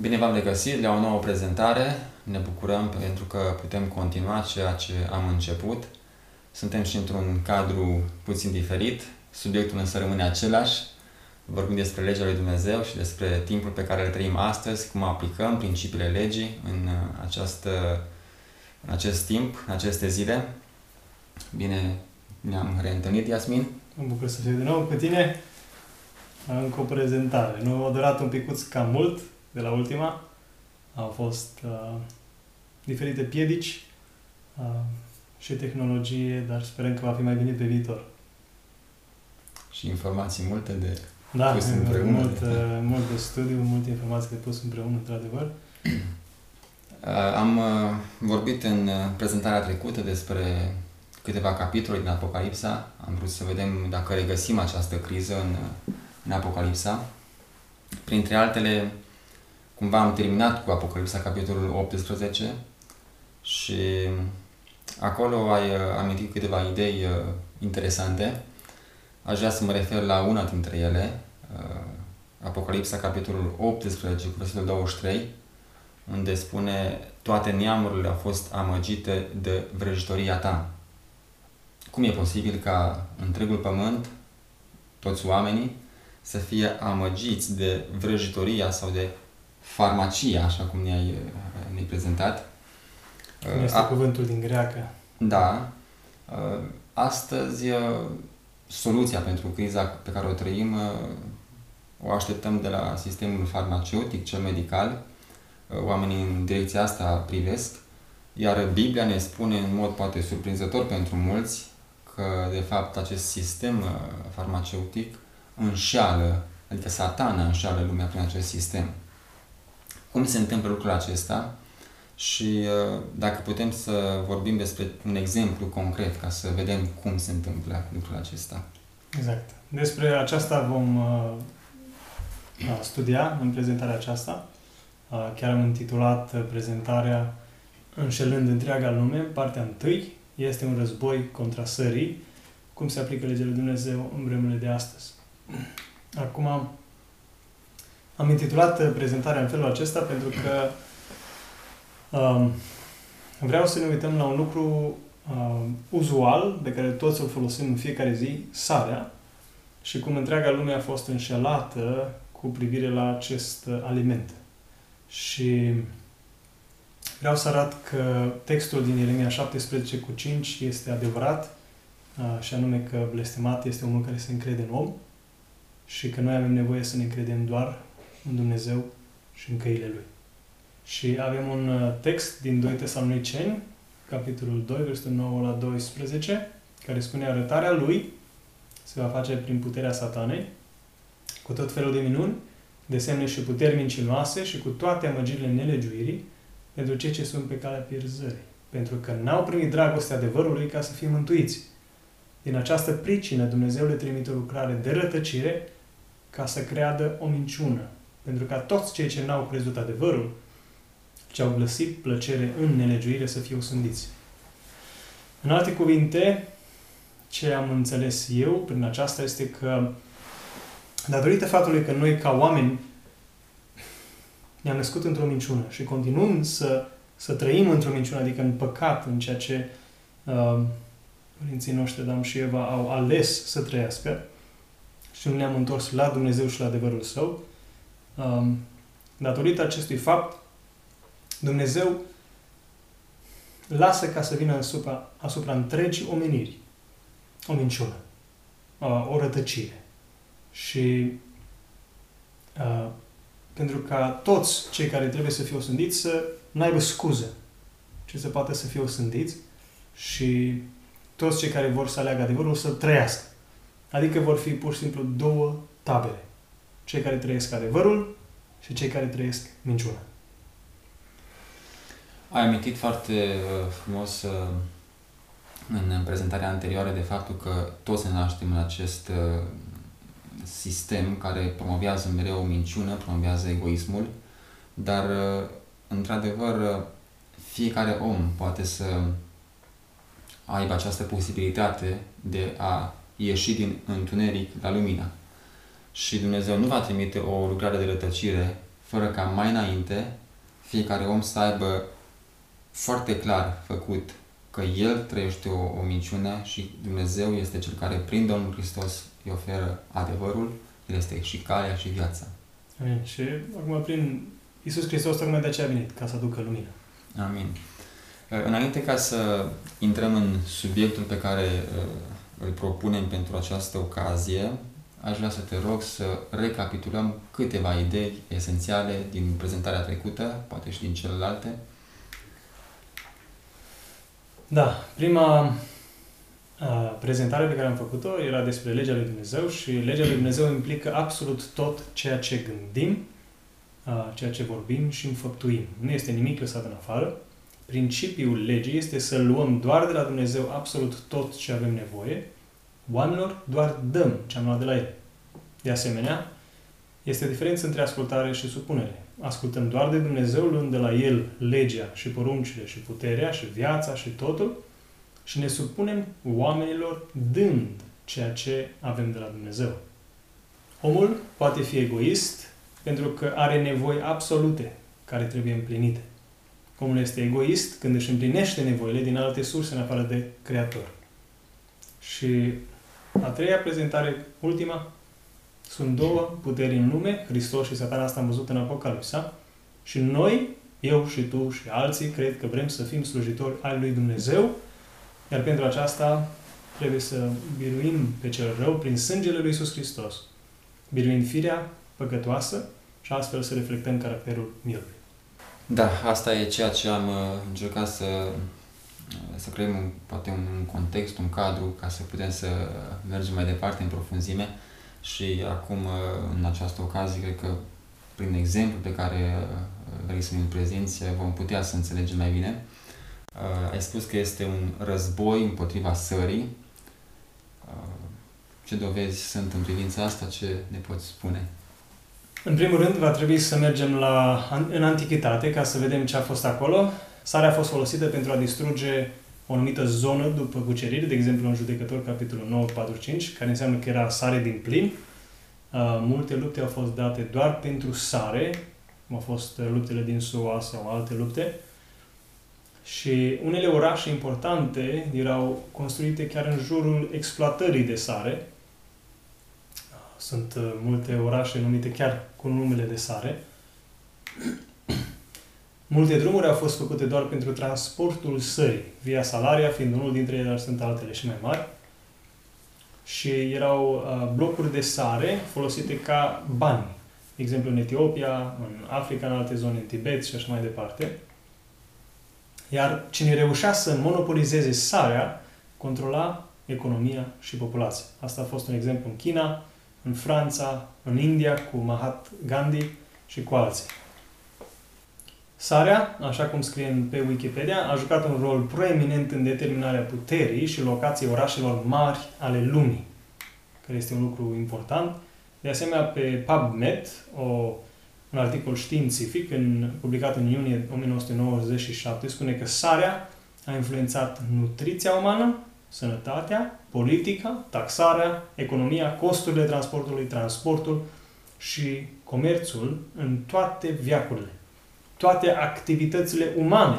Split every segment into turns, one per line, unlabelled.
Bine v-am regăsit la o nouă prezentare. Ne bucurăm pentru că putem continua ceea ce am început. Suntem și într-un cadru puțin diferit. Subiectul însă rămâne același. Vorbim despre legea lui Dumnezeu și despre timpul pe care îl trăim astăzi, cum aplicăm principiile legii în, această, în acest timp, în aceste zile. Bine, ne-am reîntâlnit, Iasmin.
Mă bucur să fiu din nou cu tine. Încă o prezentare. Nu a durat un picuț cam mult, de la ultima. Au fost uh, diferite piedici uh, și tehnologie, dar sperăm că va fi mai bine pe viitor.
Și informații multe de
da,
pus împreună.
Mult, uh, mult de studiu, multe informații de pus împreună, într-adevăr.
Uh, am uh, vorbit în uh, prezentarea trecută despre câteva capitole din Apocalipsa. Am vrut să vedem dacă regăsim această criză în, în Apocalipsa. Printre altele, cumva am terminat cu Apocalipsa, capitolul 18 și acolo ai uh, amintit câteva idei uh, interesante. Aș vrea să mă refer la una dintre ele, uh, Apocalipsa, capitolul 18, cu versetul 23, unde spune toate neamurile au fost amăgite de vrăjitoria ta. Cum e posibil ca întregul pământ, toți oamenii, să fie amăgiți de vrăjitoria sau de farmacia, așa cum ne-ai, ne prezentat.
Este A, cuvântul din greacă.
Da. Astăzi, soluția pentru criza pe care o trăim o așteptăm de la sistemul farmaceutic, cel medical. Oamenii în direcția asta privesc. Iar Biblia ne spune în mod poate surprinzător pentru mulți că, de fapt, acest sistem farmaceutic înșeală, adică satana înșeală lumea prin acest sistem cum se întâmplă lucrul acesta și uh, dacă putem să vorbim despre un exemplu concret ca să vedem cum se întâmplă lucrul acesta.
Exact. Despre aceasta vom uh, studia în prezentarea aceasta. Uh, chiar am intitulat prezentarea Înșelând întreaga lume, partea întâi este un război contra sării, cum se aplică legile lui Dumnezeu în vremurile de astăzi. Acum, am intitulat uh, prezentarea în felul acesta pentru că um, vreau să ne uităm la un lucru um, uzual, pe care toți îl folosim în fiecare zi, sarea, și cum întreaga lume a fost înșelată cu privire la acest uh, aliment. Și vreau să arăt că textul din Ieremia 17 cu 5 este adevărat, uh, și anume că blestemat este omul care se încrede în om și că noi avem nevoie să ne încredem doar în Dumnezeu și în căile Lui. Și avem un uh, text din 2 Tesaloniceni, capitolul 2, versetul 9 la 12, care spune arătarea Lui se va face prin puterea satanei, cu tot felul de minuni, de semne și puteri mincinoase și cu toate amăgirile nelegiuirii, pentru cei ce sunt pe calea pierzării, pentru că n-au primit dragostea adevărului ca să fie mântuiți. Din această pricină Dumnezeu le trimite o lucrare de rătăcire ca să creadă o minciună, pentru ca toți cei ce n-au crezut adevărul, ce au glăsit plăcere în nelegiuire să fie osândiți. În alte cuvinte, ce am înțeles eu prin aceasta este că datorită faptului că noi ca oameni ne-am născut într-o minciună și continuăm să, să trăim într-o minciună, adică în păcat, în ceea ce uh, părinții noștri, Adam și Eva, au ales să trăiască și nu ne-am întors la Dumnezeu și la adevărul Său, um, datorită acestui fapt, Dumnezeu lasă ca să vină asupra, asupra întregii omeniri o minciună, uh, o rătăcire. Și uh, pentru ca toți cei care trebuie să fie osândiți să n-aibă scuză ce se poate să fie osândiți și toți cei care vor să aleagă adevărul să trăiască. Adică vor fi pur și simplu două tabere. Cei care trăiesc adevărul și cei care trăiesc minciuna.
Ai amintit foarte uh, frumos uh, în prezentarea anterioară de faptul că toți ne naștem în acest uh, sistem care promovează mereu o minciună, promovează egoismul, dar într-adevăr fiecare om poate să aibă această posibilitate de a ieși din întuneric la lumină. Și Dumnezeu nu va trimite o lucrare de rătăcire fără ca mai înainte fiecare om să aibă foarte clar făcut că el trăiește o, o minciună și Dumnezeu este cel care prin Domnul Hristos îi oferă adevărul, El este și calea și viața.
Amin. Și acum prin Iisus Hristos tocmai de aceea a venit, ca să aducă lumină.
Amin. Înainte ca să intrăm în subiectul pe care uh, îl propunem pentru această ocazie, aș vrea să te rog să recapitulăm câteva idei esențiale din prezentarea trecută, poate și din celelalte.
Da, prima prezentare pe care am făcut-o era despre legea lui Dumnezeu și legea lui Dumnezeu implică absolut tot ceea ce gândim, ceea ce vorbim și înfăptuim. Nu este nimic lăsat în afară. Principiul legii este să luăm doar de la Dumnezeu absolut tot ce avem nevoie, oamenilor doar dăm ce am luat de la El. De asemenea, este o diferență între ascultare și supunere. Ascultăm doar de Dumnezeu, luând de la El legea și poruncile și puterea și viața și totul și ne supunem oamenilor dând ceea ce avem de la Dumnezeu. Omul poate fi egoist pentru că are nevoi absolute care trebuie împlinite. Omul este egoist când își împlinește nevoile din alte surse în afară de Creator. Și a treia prezentare, ultima, sunt două puteri în lume, Hristos și Satan, asta am văzut în Apocalipsa, și noi, eu și tu și alții, cred că vrem să fim slujitori al lui Dumnezeu, iar pentru aceasta trebuie să biruim pe cel rău prin sângele lui Iisus Hristos, biruind firea păcătoasă și astfel să reflectăm caracterul Mielului.
Da, asta e ceea ce am uh, încercat să, uh, să creăm un, poate un context, un cadru, ca să putem să mergem mai departe în profunzime și acum, uh, în această ocazie, cred că prin exemplu pe care vrei să ne prezinți, vom putea să înțelegem mai bine. Ai spus că este un război împotriva sării. Ce dovezi sunt în privința asta? Ce ne poți spune?
În primul rând, va trebui să mergem la, în antichitate ca să vedem ce a fost acolo. Sarea a fost folosită pentru a distruge o anumită zonă după cucerire, de exemplu în Judecător, capitolul 9, 45, care înseamnă că era sare din plin. Uh, multe lupte au fost date doar pentru sare, cum au fost luptele din SUA sau alte lupte. Și unele orașe importante erau construite chiar în jurul exploatării de sare, sunt uh, multe orașe numite chiar cu numele de sare. Multe drumuri au fost făcute doar pentru transportul sării, via Salaria fiind unul dintre ele, dar sunt altele și mai mari. Și erau uh, blocuri de sare folosite ca bani. De exemplu, în Etiopia, în Africa, în alte zone, în Tibet și așa mai departe. Iar cine reușea să monopolizeze sarea, controla economia și populația. Asta a fost un exemplu în China, în Franța, în India cu Mahat Gandhi și cu alții. Sarea, așa cum scrie pe Wikipedia, a jucat un rol proeminent în determinarea puterii și locației orașelor mari ale lumii, care este un lucru important. De asemenea, pe PubMed, o, un articol științific în, publicat în iunie 1997 spune că sarea a influențat nutriția umană, sănătatea, politica, taxarea, economia, costurile transportului, transportul și comerțul în toate viacurile. Toate activitățile umane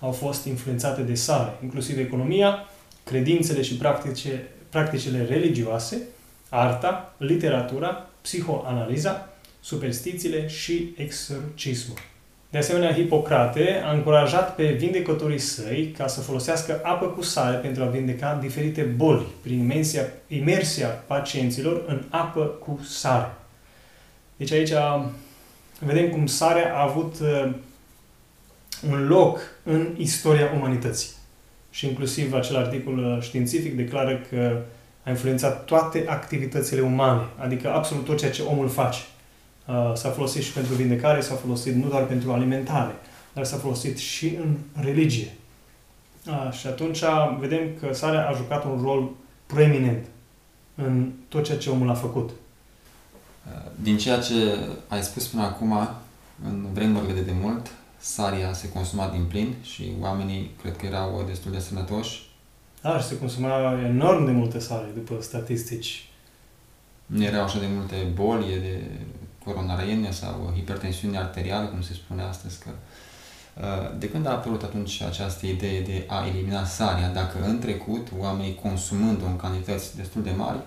au fost influențate de sare, inclusiv economia, credințele și practice, practicile religioase, arta, literatura, psihoanaliza, superstițiile și exorcismul. De asemenea, Hipocrate a încurajat pe vindecătorii săi ca să folosească apă cu sare pentru a vindeca diferite boli prin imersia, imersia pacienților în apă cu sare. Deci aici vedem cum sarea a avut uh, un loc în istoria umanității. Și inclusiv acel articol uh, științific declară că a influențat toate activitățile umane, adică absolut tot ceea ce omul face. Uh, s-a folosit și pentru vindecare, s-a folosit nu doar pentru alimentare, dar s-a folosit și în religie. Uh, și atunci vedem că sarea a jucat un rol preeminent în tot ceea ce omul a făcut.
Uh, din ceea ce ai spus până acum, în vremurile de demult, sarea se consuma din plin și oamenii cred că erau destul de sănătoși.
Da, și se consuma enorm de multe sare, după statistici.
Nu erau așa de multe boli, de coronariene sau hipertensiune arterială, cum se spune astăzi, că uh, de când a apărut atunci această idee de a elimina sarea, dacă în trecut oamenii consumând-o în cantități destul de mari,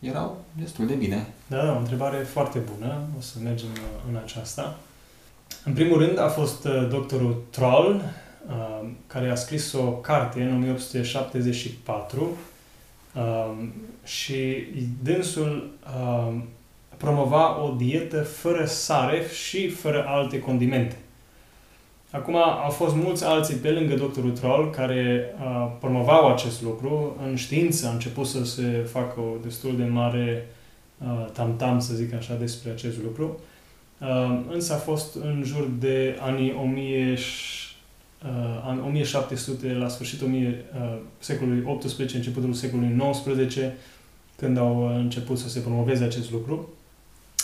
erau destul de bine?
Da, da, o întrebare foarte bună. O să mergem în aceasta. În primul rând a fost uh, doctorul Troll, uh, care a scris o carte în 1874 și dânsul promova o dietă fără sare și fără alte condimente. Acum au fost mulți alții pe lângă doctorul Troll care uh, promovau acest lucru. În știință a început să se facă o destul de mare uh, tam-tam, să zic așa, despre acest lucru. Uh, însă a fost în jur de anii 1000, uh, 1700, la sfârșitul 1000, uh, secolului 18, începutul secolului 19, când au început să se promoveze acest lucru.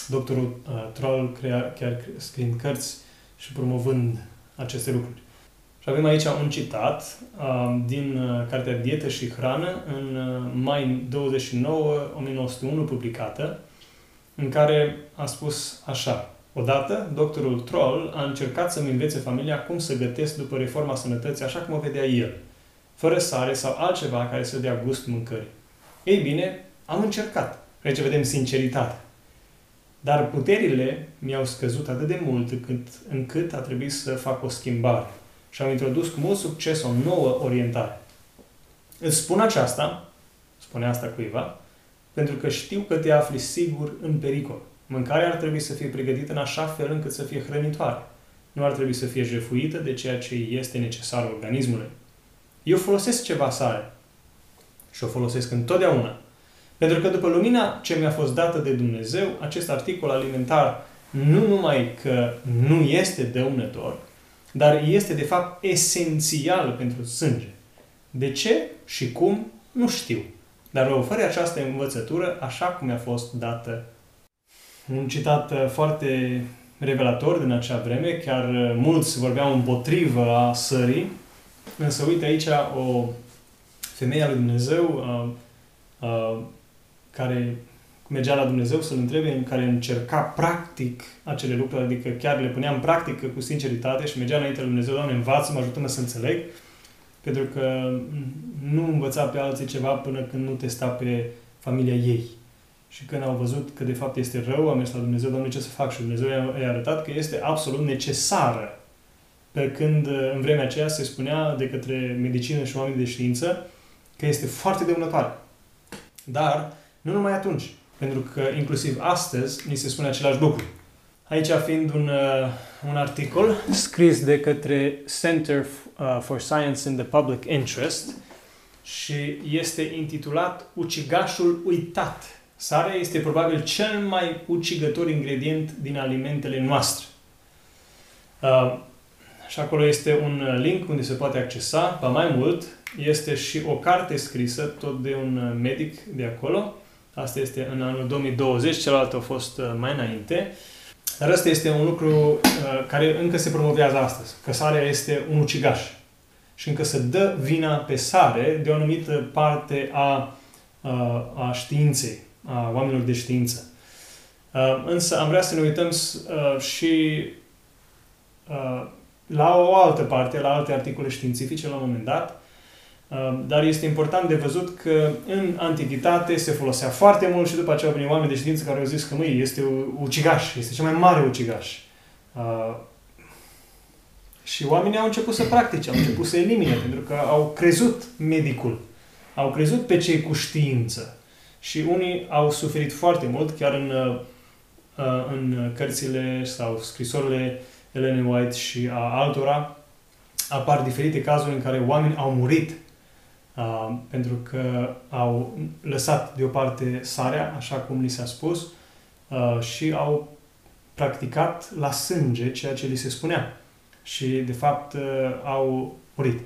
Doctorul uh, Troll crea, chiar scriind cărți și promovând aceste lucruri. Și avem aici un citat uh, din uh, Cartea Dietă și Hrană, în uh, mai 29, 1901, publicată, în care a spus așa. Odată, doctorul Troll a încercat să-mi învețe familia cum să gătesc după reforma sănătății așa cum o vedea el, fără sare sau altceva care să dea gust mâncării. Ei bine, am încercat. Aici vedem sinceritate. Dar puterile mi-au scăzut atât de mult încât, încât a trebuit să fac o schimbare. Și am introdus cu mult succes o nouă orientare. Îți spun aceasta, spune asta cuiva, pentru că știu că te afli sigur în pericol. Mâncarea ar trebui să fie pregătită în așa fel încât să fie hrănitoare. Nu ar trebui să fie jefuită de ceea ce este necesar organismului. Eu folosesc ceva sare și o folosesc întotdeauna pentru că după lumina ce mi-a fost dată de Dumnezeu, acest articol alimentar nu numai că nu este dăunător, dar este de fapt esențial pentru sânge. De ce și cum, nu știu. Dar vă ofer această învățătură așa cum mi-a fost dată. Un citat uh, foarte revelator din acea vreme, chiar uh, mulți vorbeau împotrivă a sării, însă uite aici o femeie a lui Dumnezeu uh, uh, care mergea la Dumnezeu să-L întrebe, în care încerca practic acele lucruri, adică chiar le punea în practică cu sinceritate și mergea înainte la Dumnezeu, Doamne, învață-mă, ajută-mă să înțeleg, pentru că nu învăța pe alții ceva până când nu testa pe familia ei. Și când au văzut că de fapt este rău, a mers la Dumnezeu, Doamne, ce să fac? Și Dumnezeu i-a arătat că este absolut necesară. Pe când în vremea aceea se spunea de către medicină și oameni de știință că este foarte dăunătoare. Dar nu numai atunci, pentru că inclusiv astăzi ni se spune același lucru. Aici fiind un, uh, un articol scris de către Center uh, for Science in the Public Interest și este intitulat Ucigașul uitat. Sarea este probabil cel mai ucigător ingredient din alimentele noastre. Uh, și acolo este un link unde se poate accesa, pa mai mult, este și o carte scrisă tot de un medic de acolo, Asta este în anul 2020, celălalt a fost uh, mai înainte. Dar ăsta este un lucru uh, care încă se promovează astăzi, că sarea este un ucigaș. Și încă se dă vina pe sare de o anumită parte a, a, a științei, a oamenilor de știință. Uh, însă am vrea să ne uităm și la o altă parte, la alte articole științifice la un moment dat, dar este important de văzut că în antichitate se folosea foarte mult și după aceea au venit oameni de știință care au zis că măi, este ucigaș, este cel mai mare ucigaș. Și oamenii au început să practice, au început să elimine, pentru că au crezut medicul, au crezut pe cei cu știință. Și unii au suferit foarte mult, chiar în, în cărțile sau scrisorile Ellen White și a altora, apar diferite cazuri în care oameni au murit Uh, pentru că au lăsat deoparte sarea, așa cum li s-a spus, uh, și au practicat la sânge ceea ce li se spunea. Și, de fapt, uh, au murit.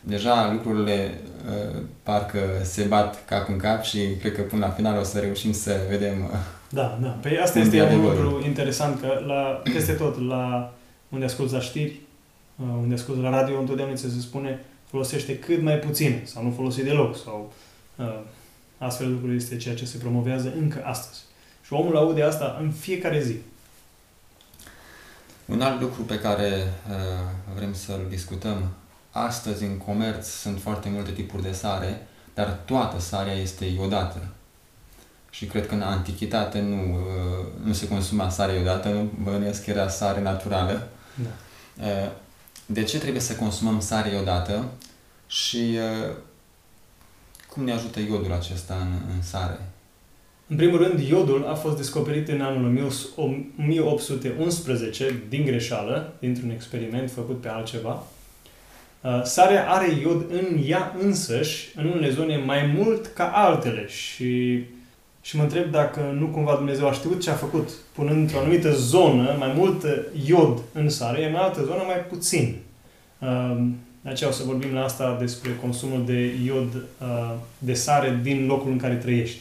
Deja lucrurile uh, parcă se bat cap în cap și cred că până la final o să reușim să vedem uh,
Da, da. Păi asta este un lucru interesant, că la, peste tot, la unde asculți la știri, uh, unde asculți la radio, întotdeauna ți se spune folosește cât mai puțin sau nu folosi deloc sau uh, astfel de lucruri este ceea ce se promovează încă astăzi. Și omul aude asta în fiecare zi.
Un alt lucru pe care uh, vrem să-l discutăm astăzi în comerț sunt foarte multe tipuri de sare, dar toată sarea este iodată. Și cred că în antichitate nu, uh, nu se consuma sare iodată, nu bănuiesc că era sare naturală. Da. Uh, de ce trebuie să consumăm sare iodată și uh, cum ne ajută iodul acesta în, în sare?
În primul rând, iodul a fost descoperit în anul 1811 din greșeală, dintr-un experiment făcut pe altceva. Uh, sarea are iod în ea însăși, în unele zone, mai mult ca altele și, și mă întreb dacă nu cumva Dumnezeu a știut ce a făcut, punând într-o anumită zonă mai mult iod în sare, iar în altă zonă mai puțin. Uh, de aceea o să vorbim la asta despre consumul de iod uh, de sare din locul în care trăiești.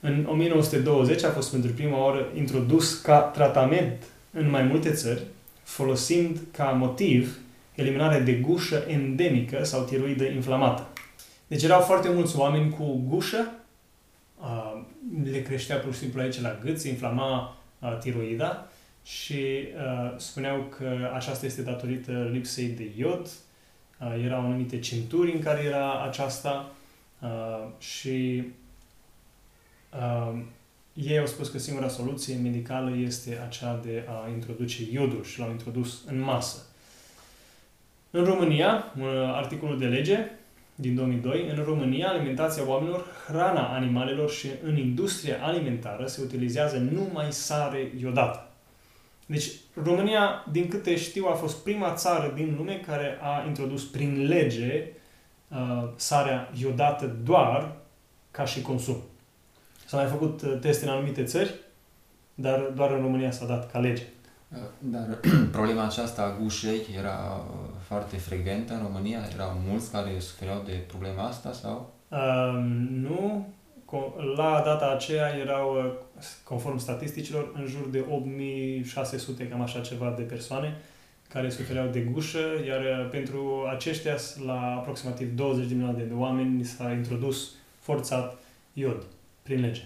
În 1920 a fost pentru prima oară introdus ca tratament în mai multe țări, folosind ca motiv eliminarea de gușă endemică sau tiroidă inflamată. Deci erau foarte mulți oameni cu gușă, uh, le creștea pur și simplu aici la gât, se inflama uh, tiroida și uh, spuneau că aceasta este datorită lipsei de iod, erau anumite centuri în care era aceasta și Uh, ei au spus că singura soluție medicală este aceea de a introduce iodul și l-au introdus în masă. În România, un articolul de lege din 2002, în România, alimentația oamenilor, hrana animalelor și în industria alimentară se utilizează numai sare iodată. Deci, România, din câte știu, a fost prima țară din lume care a introdus prin lege uh, sarea iodată doar ca și consum. S-au mai făcut uh, teste în anumite țări, dar doar în România s-a dat ca lege.
Uh, dar problema aceasta a gușei era uh, foarte frecventă în România? Erau mulți care sufereau de problema asta sau?
Uh, nu. La data aceea erau, conform statisticilor, în jur de 8600, cam așa ceva, de persoane care sufereau de gușă, iar pentru aceștia, la aproximativ 20 de milioane de oameni, s-a introdus forțat iod prin lege.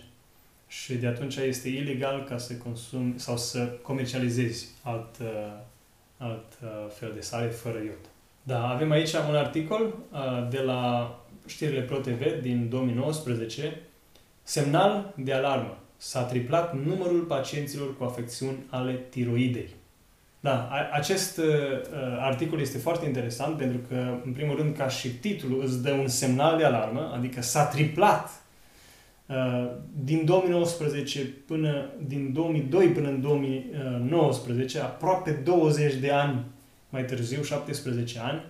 Și de atunci este ilegal ca să consumi sau să comercializezi alt, uh, alt uh, fel de sare fără iod. Da, avem aici un articol uh, de la știrile ProTV din 2019. Semnal de alarmă. S-a triplat numărul pacienților cu afecțiuni ale tiroidei. Da, acest uh, articol este foarte interesant pentru că, în primul rând, ca și titlu, îți dă un semnal de alarmă, adică s-a triplat Uh, din 2019 până, din 2002 până în 2019, aproape 20 de ani mai târziu, 17 ani,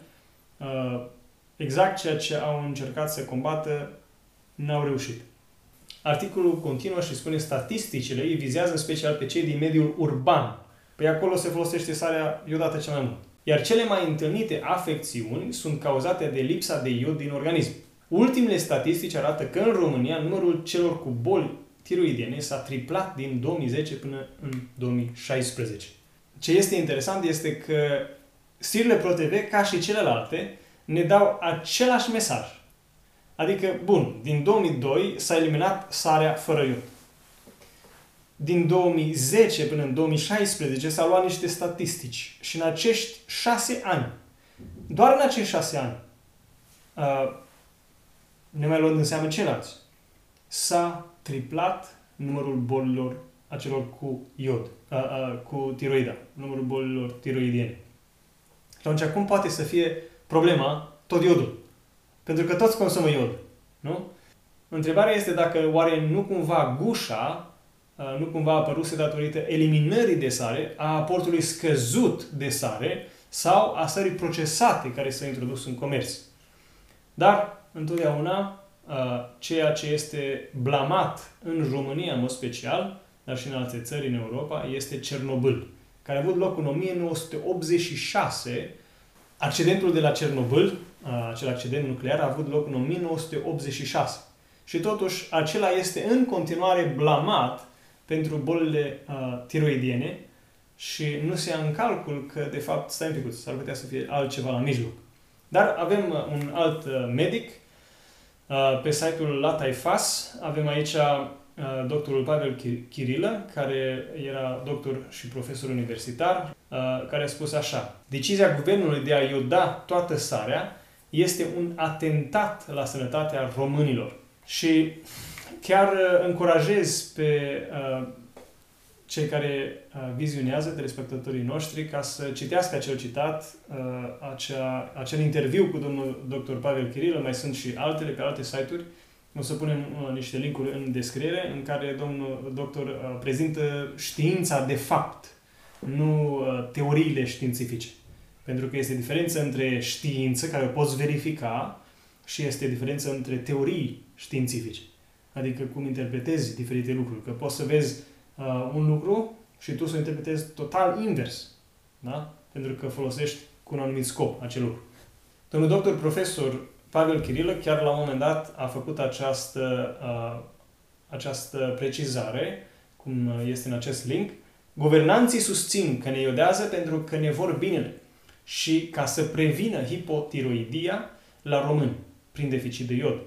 uh, exact ceea ce au încercat să combată, n-au reușit. Articolul continuă și spune statisticile îi vizează în special pe cei din mediul urban. Păi acolo se folosește sarea iodată cel mai mult. Iar cele mai întâlnite afecțiuni sunt cauzate de lipsa de iod din organism. Ultimele statistici arată că în România numărul celor cu boli tiroidiene s-a triplat din 2010 până în 2016. Ce este interesant este că stirile ProTV, ca și celelalte, ne dau același mesaj. Adică, bun, din 2002 s-a eliminat sarea fără iod. Din 2010 până în 2016 s-au luat niște statistici și în acești șase ani, doar în acești șase ani, uh, ne mai luând în seamă ceilalți, s-a triplat numărul bolilor acelor cu iod, a, a, cu tiroida, numărul bolilor tiroidiene. Și atunci, cum poate să fie problema tot iodul? Pentru că toți consumă iod, nu? Întrebarea este dacă oare nu cumva gușa nu cumva a apărut datorită eliminării de sare, a aportului scăzut de sare sau a sării procesate care s-a introdus în comerț. Dar întotdeauna ceea ce este blamat în România, în mod special, dar și în alte țări în Europa, este Cernobâl, care a avut loc în 1986. Accidentul de la Cernobâl, acel accident nuclear, a avut loc în 1986. Și totuși, acela este în continuare blamat pentru bolile uh, tiroidiene și nu se ia în calcul că, de fapt, stai un pic, s-ar putea să fie altceva la mijloc. Dar avem un alt medic Uh, pe site-ul La Taifas avem aici uh, doctorul Pavel Chirilă, care era doctor și profesor universitar, uh, care a spus așa. Decizia guvernului de a ioda toată sarea este un atentat la sănătatea românilor. Și chiar uh, încurajez pe cei care vizionează, telespectatorii noștri, ca să citească acel citat, acea, acel interviu cu domnul dr. Pavel Chirilă, mai sunt și altele pe alte site-uri, o să punem uh, niște linkuri în descriere în care domnul doctor uh, prezintă știința de fapt, nu uh, teoriile științifice. Pentru că este diferență între știință, care o poți verifica, și este diferență între teorii științifice. Adică cum interpretezi diferite lucruri. Că poți să vezi uh, un lucru și tu să o interpretezi total invers. Da? Pentru că folosești cu un anumit scop acel lucru. Domnul doctor profesor Pavel Chirilă chiar la un moment dat a făcut această, uh, această precizare, cum este în acest link. Guvernanții susțin că ne iodează pentru că ne vor binele și ca să prevină hipotiroidia la români prin deficit de iod.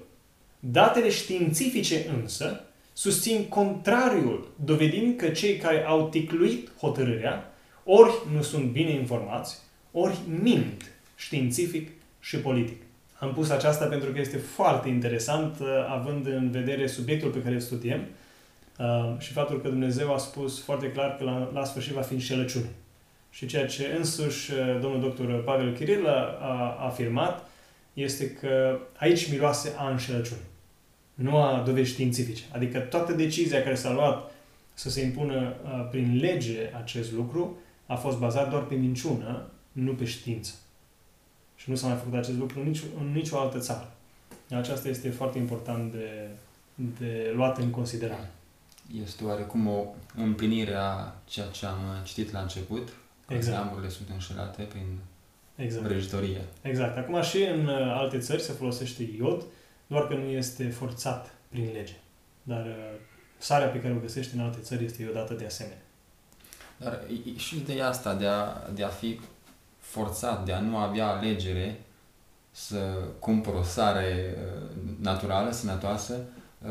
Datele științifice însă susțin contrariul, dovedind că cei care au ticluit hotărârea ori nu sunt bine informați, ori mint științific și politic. Am pus aceasta pentru că este foarte interesant, uh, având în vedere subiectul pe care îl studiem uh, și faptul că Dumnezeu a spus foarte clar că la, la sfârșit va fi înșelăciune. Și ceea ce însuși uh, domnul doctor Pavel Kiril a, a afirmat este că aici miroase a înșelăciune, nu a dovezi științifice. Adică toată decizia care s-a luat să se impună prin lege acest lucru a fost bazat doar pe minciună, nu pe știință. Și nu s-a mai făcut acest lucru în nicio, în nicio altă țară. Aceasta este foarte important de, de luat în considerare.
Este oarecum o împlinire a ceea ce am citit la început, că exact. neamurile sunt înșelate prin exact. vrăjitorie.
Exact. Acum și în uh, alte țări se folosește iod, doar că nu este forțat prin lege. Dar uh, sarea pe care o găsești în alte țări este iodată de asemenea.
Dar și ideea asta de a, de a fi forțat de a nu avea alegere să cumpăr o sare uh, naturală, sănătoasă, uh,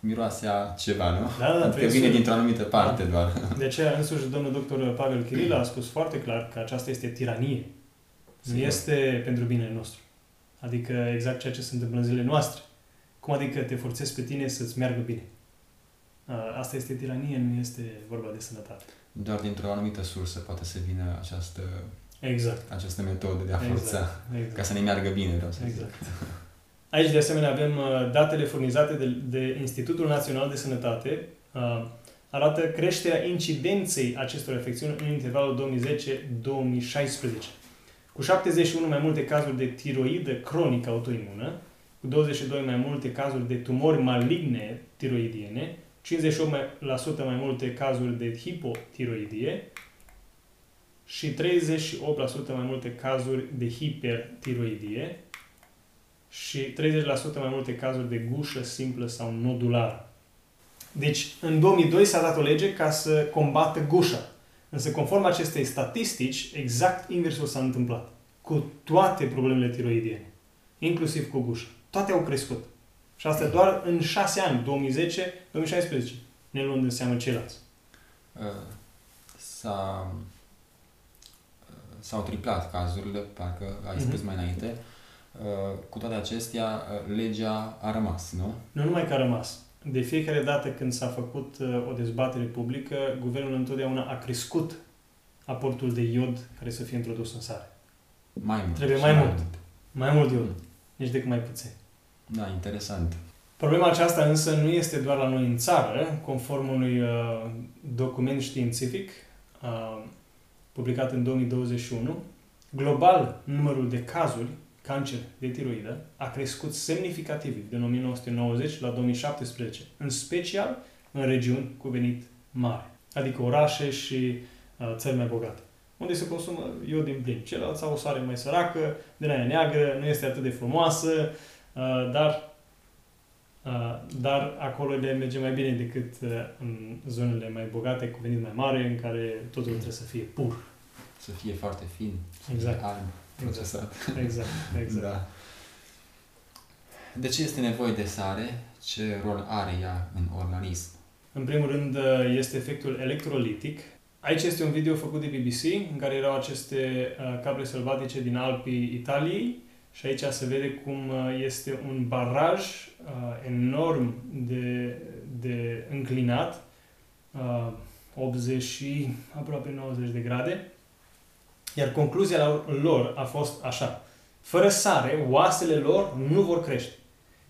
miroase a ceva, nu?
Da, da,
adică vine dintr-o anumită parte da. doar.
De aceea însuși domnul doctor Pavel Kiril a spus foarte clar că aceasta este tiranie. Nu este pentru binele nostru. Adică exact ceea ce se întâmplă în zilele noastre. Cum adică te forțezi pe tine să-ți meargă bine? Uh, asta este tiranie, nu este vorba de sănătate.
Doar dintr-o anumită sursă poate să vină această
Exact.
Această metodă de a exact. forța, exact. Exact. ca să ne meargă bine, vreau să exact. zic.
Aici, de asemenea, avem uh, datele furnizate de, de Institutul Național de Sănătate. Uh, arată creșterea incidenței acestor afecțiuni în intervalul 2010-2016. Cu 71 mai multe cazuri de tiroidă cronică autoimună, cu 22 mai multe cazuri de tumori maligne tiroidiene, 58% mai multe cazuri de hipotiroidie, și 38% mai multe cazuri de hipertiroidie și 30% mai multe cazuri de gușă simplă sau nodulară. Deci, în 2002 s-a dat o lege ca să combată gușa. Însă, conform acestei statistici, exact inversul s-a întâmplat. Cu toate problemele tiroidiene, inclusiv cu gușa. Toate au crescut. Și asta doar în 6 ani, 2010-2016, ne luând în seamă ceilalți.
Uh, s-a s-au triplat cazurile, parcă ai spus mm-hmm. mai înainte. Uh, cu toate acestea, uh, legea a rămas, nu?
Nu numai că a rămas. De fiecare dată când s-a făcut uh, o dezbatere publică, guvernul întotdeauna a crescut aportul de iod care să fie introdus în sare.
Mai mult.
Trebuie mai, mai mult. mult. Mai mult iod. Nici decât mai puțin.
Da, interesant.
Problema aceasta însă nu este doar la noi în țară, conform unui uh, document științific. Uh, publicat în 2021, global numărul de cazuri cancer de tiroidă a crescut semnificativ din 1990 la 2017, în special în regiuni cu venit mare, adică orașe și uh, țări mai bogate, unde se consumă iod din plin. Celălalt au o soare mai săracă, din aia neagră, nu este atât de frumoasă, uh, dar Uh, dar acolo le merge mai bine decât uh, în zonele mai bogate, cu venit mai mare, în care totul trebuie să fie pur.
Să fie foarte fin, să
exact.
fie alb, procesat.
Exact, exact.
da. De ce este nevoie de sare? Ce rol are ea în organism?
În primul rând este efectul electrolitic. Aici este un video făcut de BBC în care erau aceste uh, capre sălbatice din Alpii Italiei și aici se vede cum uh, este un baraj uh, enorm de, de înclinat, 80 și aproape 90 de grade, iar concluzia lor a fost așa. Fără sare, oasele lor nu vor crește.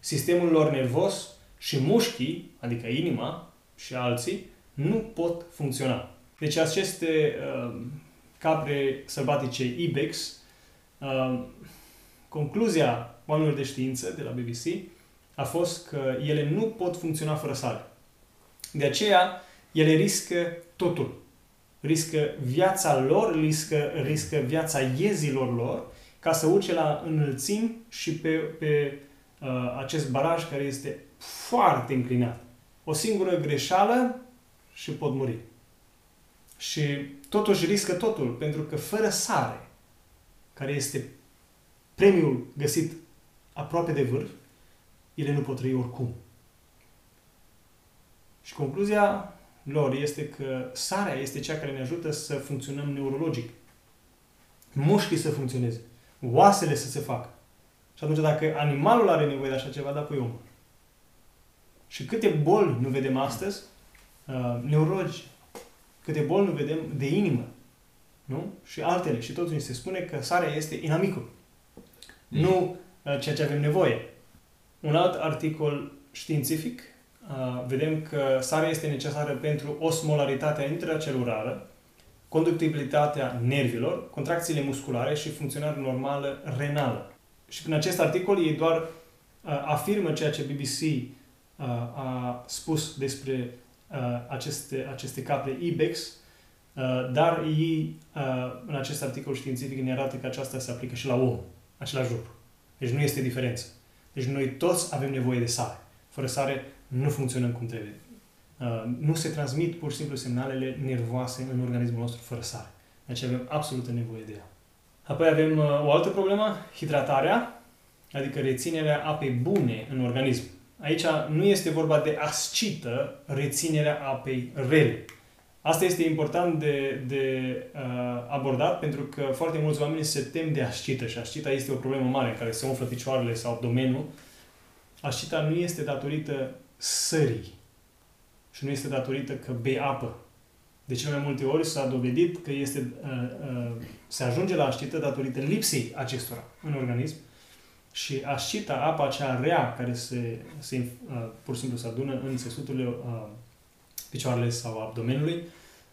Sistemul lor nervos și mușchii, adică inima și alții, nu pot funcționa. Deci aceste uh, capre sălbatice Ibex, uh, concluzia oamenilor de știință de la BBC a fost că ele nu pot funcționa fără sare. De aceea, ele riscă totul. Riscă viața lor, riscă, riscă viața iezilor lor, ca să urce la înălțimi și pe, pe uh, acest baraj care este foarte înclinat. O singură greșeală și pot muri. Și totuși riscă totul, pentru că fără sare, care este premiul găsit aproape de vârf, ele nu pot trăi oricum. Și concluzia lor este că sarea este cea care ne ajută să funcționăm neurologic. Mușchii să funcționeze. Oasele să se facă. Și atunci dacă animalul are nevoie de așa ceva, da, păi omul. Și câte boli nu vedem astăzi, uh, neurologi, câte boli nu vedem de inimă, nu? Și altele. Și totuși se spune că sarea este inamicul. Mm. Nu uh, ceea ce avem nevoie. Un alt articol științific, uh, vedem că sarea este necesară pentru osmolaritatea intracelulară, conductibilitatea nervilor, contracțiile musculare și funcționarea normală renală. Și prin acest articol ei doar uh, afirmă ceea ce BBC uh, a spus despre uh, aceste, aceste capre IBEX, uh, dar ei uh, în acest articol științific ne arată că aceasta se aplică și la om, același lucru. Deci nu este diferență. Deci noi toți avem nevoie de sare. Fără sare nu funcționăm cum trebuie. Uh, nu se transmit pur și simplu semnalele nervoase în organismul nostru fără sare. Deci avem absolută nevoie de ea. Apoi avem uh, o altă problemă, hidratarea, adică reținerea apei bune în organism. Aici nu este vorba de ascită, reținerea apei rele. Asta este important de, de uh, abordat pentru că foarte mulți oameni se tem de ascită și ascita este o problemă mare în care se umflă picioarele sau abdomenul. Ascita nu este datorită sării și nu este datorită că bei apă. De cele mai multe ori s-a dovedit că este, uh, uh, se ajunge la ascită datorită lipsei acestora în organism și ascita, apa acea rea care se, se uh, pur și simplu se adună în țesuturile uh, picioarele sau abdomenului,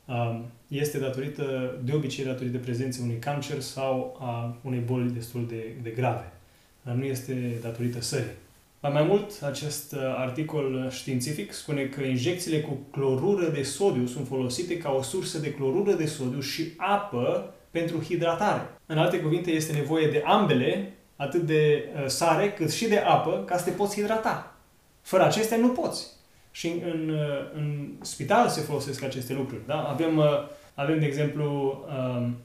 uh, este datorită, de obicei datorită prezenței unui cancer sau a unei boli destul de, de grave. Dar nu este datorită sării. Mai mult, acest uh, articol științific spune că injecțiile cu clorură de sodiu sunt folosite ca o sursă de clorură de sodiu și apă pentru hidratare. În alte cuvinte, este nevoie de ambele, atât de uh, sare cât și de apă, ca să te poți hidrata. Fără acestea nu poți. Și în, în, uh, în spital se folosesc aceste lucruri. Da? Avem, avem, de exemplu, um,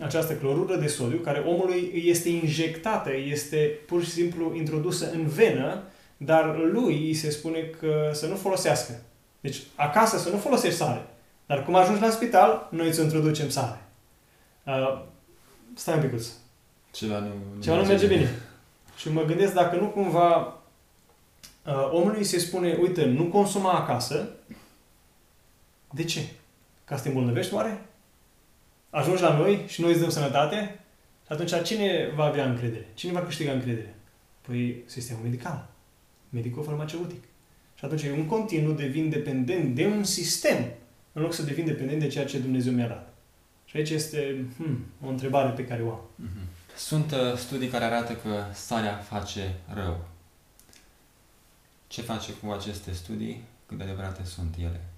această clorură de sodiu, care omului este injectată, este pur și simplu introdusă în venă, dar lui îi se spune că să nu folosească. Deci, acasă să nu folosești sare. Dar cum ajungi la spital, noi îți introducem sare. Uh, stai un picuț.
Ceva nu,
nu Ceva nu merge bine. bine. Și mă gândesc dacă nu cumva uh, omului se spune, uite, nu consuma acasă. De ce? Ca să te îmbolnăvești oare? Ajungi la noi și noi îți dăm sănătate? Și atunci cine va avea încredere? Cine va câștiga încredere? Păi sistemul medical. Medico-farmaceutic. Și atunci eu în continuu devin dependent de un sistem în loc să devin dependent de ceea ce Dumnezeu mi-a dat. Și aici este hmm, o întrebare pe care o am.
Mm-hmm. Sunt uh, studii care arată că sarea face rău. Ce face cu aceste studii? Cât de adevărate sunt ele?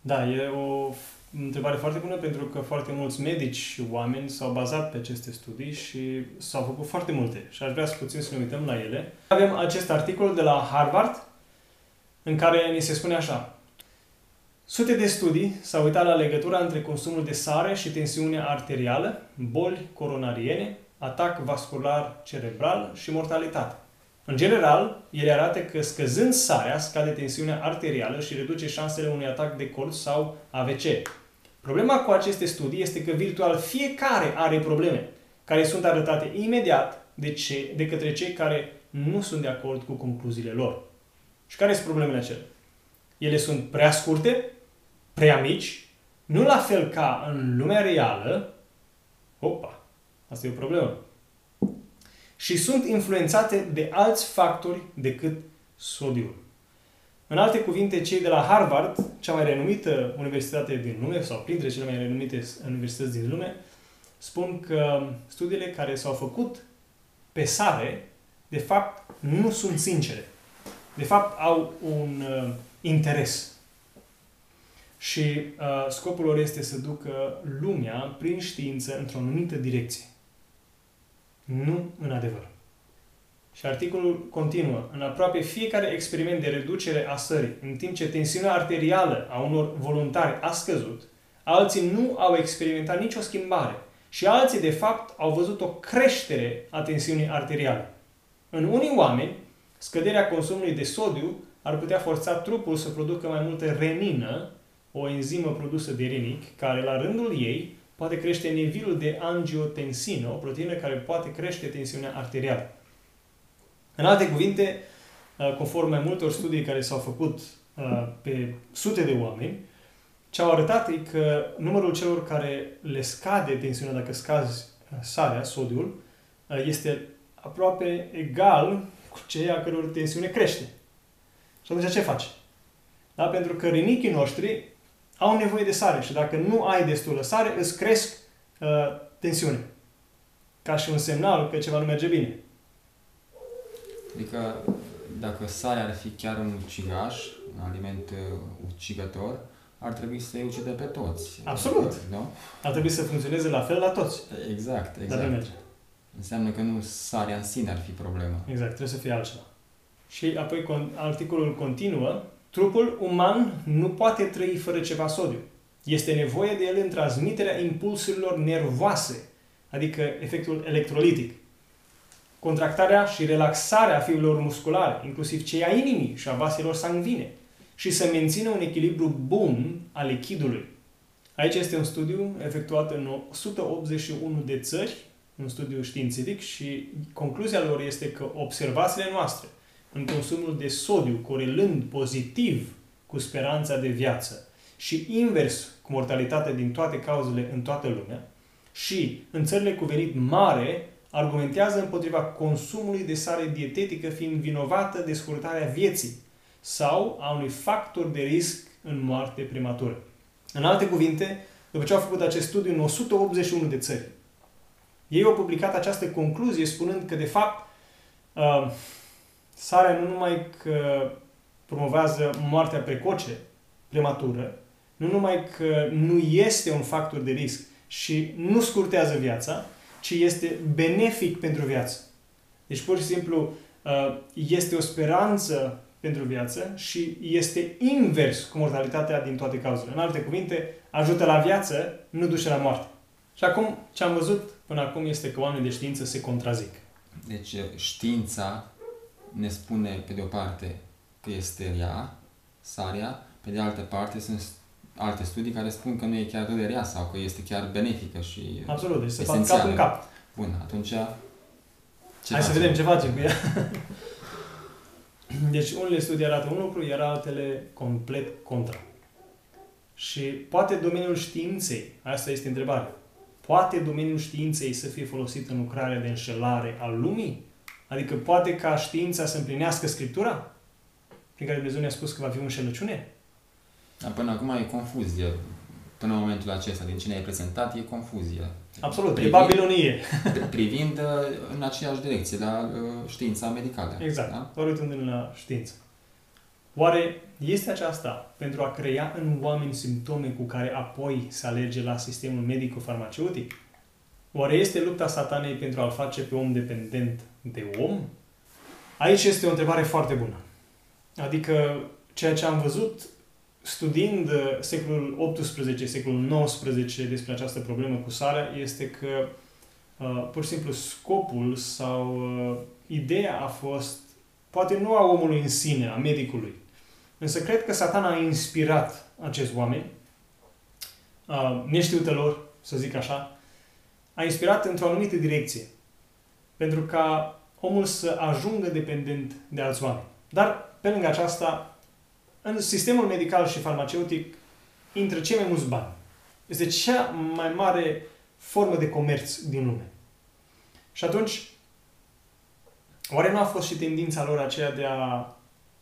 Da, e o întrebare foarte bună pentru că foarte mulți medici și oameni s-au bazat pe aceste studii și s-au făcut foarte multe și aș vrea să puțin să ne uităm la ele. Avem acest articol de la Harvard în care ni se spune așa. Sute de studii s-au uitat la legătura între consumul de sare și tensiunea arterială, boli coronariene, atac vascular cerebral și mortalitate. În general, ele arată că scăzând sarea, scade tensiunea arterială și reduce șansele unui atac de colț sau AVC. Problema cu aceste studii este că virtual fiecare are probleme, care sunt arătate imediat de, ce, de către cei care nu sunt de acord cu concluziile lor. Și care sunt problemele acelea? Ele sunt prea scurte, prea mici, nu la fel ca în lumea reală. Opa, asta e o problemă. Și sunt influențate de alți factori decât sodiul. În alte cuvinte, cei de la Harvard, cea mai renumită universitate din lume, sau printre cele mai renumite universități din lume, spun că studiile care s-au făcut pe sare, de fapt, nu sunt sincere. De fapt, au un uh, interes. Și uh, scopul lor este să ducă lumea prin știință într-o anumită direcție. Nu în adevăr. Și articolul continuă. În aproape fiecare experiment de reducere a sării, în timp ce tensiunea arterială a unor voluntari a scăzut, alții nu au experimentat nicio schimbare și alții, de fapt, au văzut o creștere a tensiunii arteriale. În unii oameni, scăderea consumului de sodiu ar putea forța trupul să producă mai multă renină, o enzimă produsă de rinic, care la rândul ei poate crește nivelul de angiotensină, o proteină care poate crește tensiunea arterială. În alte cuvinte, uh, conform mai multor studii care s-au făcut uh, pe sute de oameni, ce au arătat e că numărul celor care le scade tensiunea dacă scazi uh, sarea, sodiul, este aproape egal cu cei a căror tensiune crește. Și atunci ce faci? Da? Pentru că rinichii noștri au nevoie de sare și dacă nu ai destulă sare, îți cresc uh, tensiune. Ca și un semnal că ceva nu merge bine.
Adică dacă sarea ar fi chiar un ucigaș, un aliment uh, ucigător, ar trebui să-i ucide pe toți.
Absolut. Nu? Ar trebui să funcționeze la fel la toți.
Exact, exact. Dar nu merge. Înseamnă că nu sarea în sine ar fi problema.
Exact, trebuie să fie altceva. Și apoi articolul continuă, trupul uman nu poate trăi fără ceva sodiu. Este nevoie de el în transmiterea impulsurilor nervoase, adică efectul electrolitic. Contractarea și relaxarea fibrelor musculare, inclusiv cei a inimii și a vaselor sanguine, și să mențină un echilibru bun al lichidului. Aici este un studiu efectuat în 181 de țări, un studiu științific și concluzia lor este că observațiile noastre în consumul de sodiu, corelând pozitiv cu speranța de viață și invers cu mortalitatea din toate cauzele în toată lumea, și în țările cu venit mare argumentează împotriva consumului de sare dietetică fiind vinovată de scurtarea vieții sau a unui factor de risc în moarte prematură. În alte cuvinte, după ce au făcut acest studiu în 181 de țări, ei au publicat această concluzie spunând că, de fapt, uh, sarea nu numai că promovează moartea precoce, prematură, nu numai că nu este un factor de risc și nu scurtează viața, ci este benefic pentru viață. Deci, pur și simplu, uh, este o speranță pentru viață și este invers cu mortalitatea din toate cauzele. În alte cuvinte, ajută la viață, nu duce la moarte. Și acum, ce am văzut până acum este că oamenii de știință se contrazic.
Deci, știința ne spune, pe de o parte, că este rea, sarea, pe de altă parte sunt alte studii care spun că nu e chiar atât de rea sau că este chiar benefică și
Absolut, deci se fac cap în cap.
Bun, atunci ce
Hai facem? să vedem ce facem cu ea. deci unele studii arată un lucru, iar altele complet contra. Și poate domeniul științei, asta este întrebarea, poate domeniul științei să fie folosit în lucrarea de înșelare al lumii? Adică poate ca știința să împlinească Scriptura? Prin care Dumnezeu ne-a spus că va fi o înșelăciune?
Dar până acum e confuzie. Până în momentul acesta, din cine ai prezentat, e confuzie.
Absolut, privind, e Babilonie.
privind uh, în aceeași direcție, la uh, știința medicală.
Exact, da? doar uitându la știință. Oare este aceasta pentru a crea în oameni simptome cu care apoi să alerge la sistemul medico-farmaceutic? Oare este lupta satanei pentru a-l face pe om dependent de om? Aici este o întrebare foarte bună. Adică ceea ce am văzut studiind uh, secolul XVIII, secolul XIX despre această problemă cu sarea, este că uh, pur și simplu scopul sau uh, ideea a fost poate nu a omului în sine, a medicului. Însă cred că satana a inspirat acești oameni, neștiută lor, să zic așa, a inspirat într-o anumită direcție. Pentru ca omul să ajungă dependent de alți oameni. Dar, pe lângă aceasta, în sistemul medical și farmaceutic intră cei mai mulți bani. Este cea mai mare formă de comerț din lume. Și atunci, oare nu a fost și tendința lor aceea de a,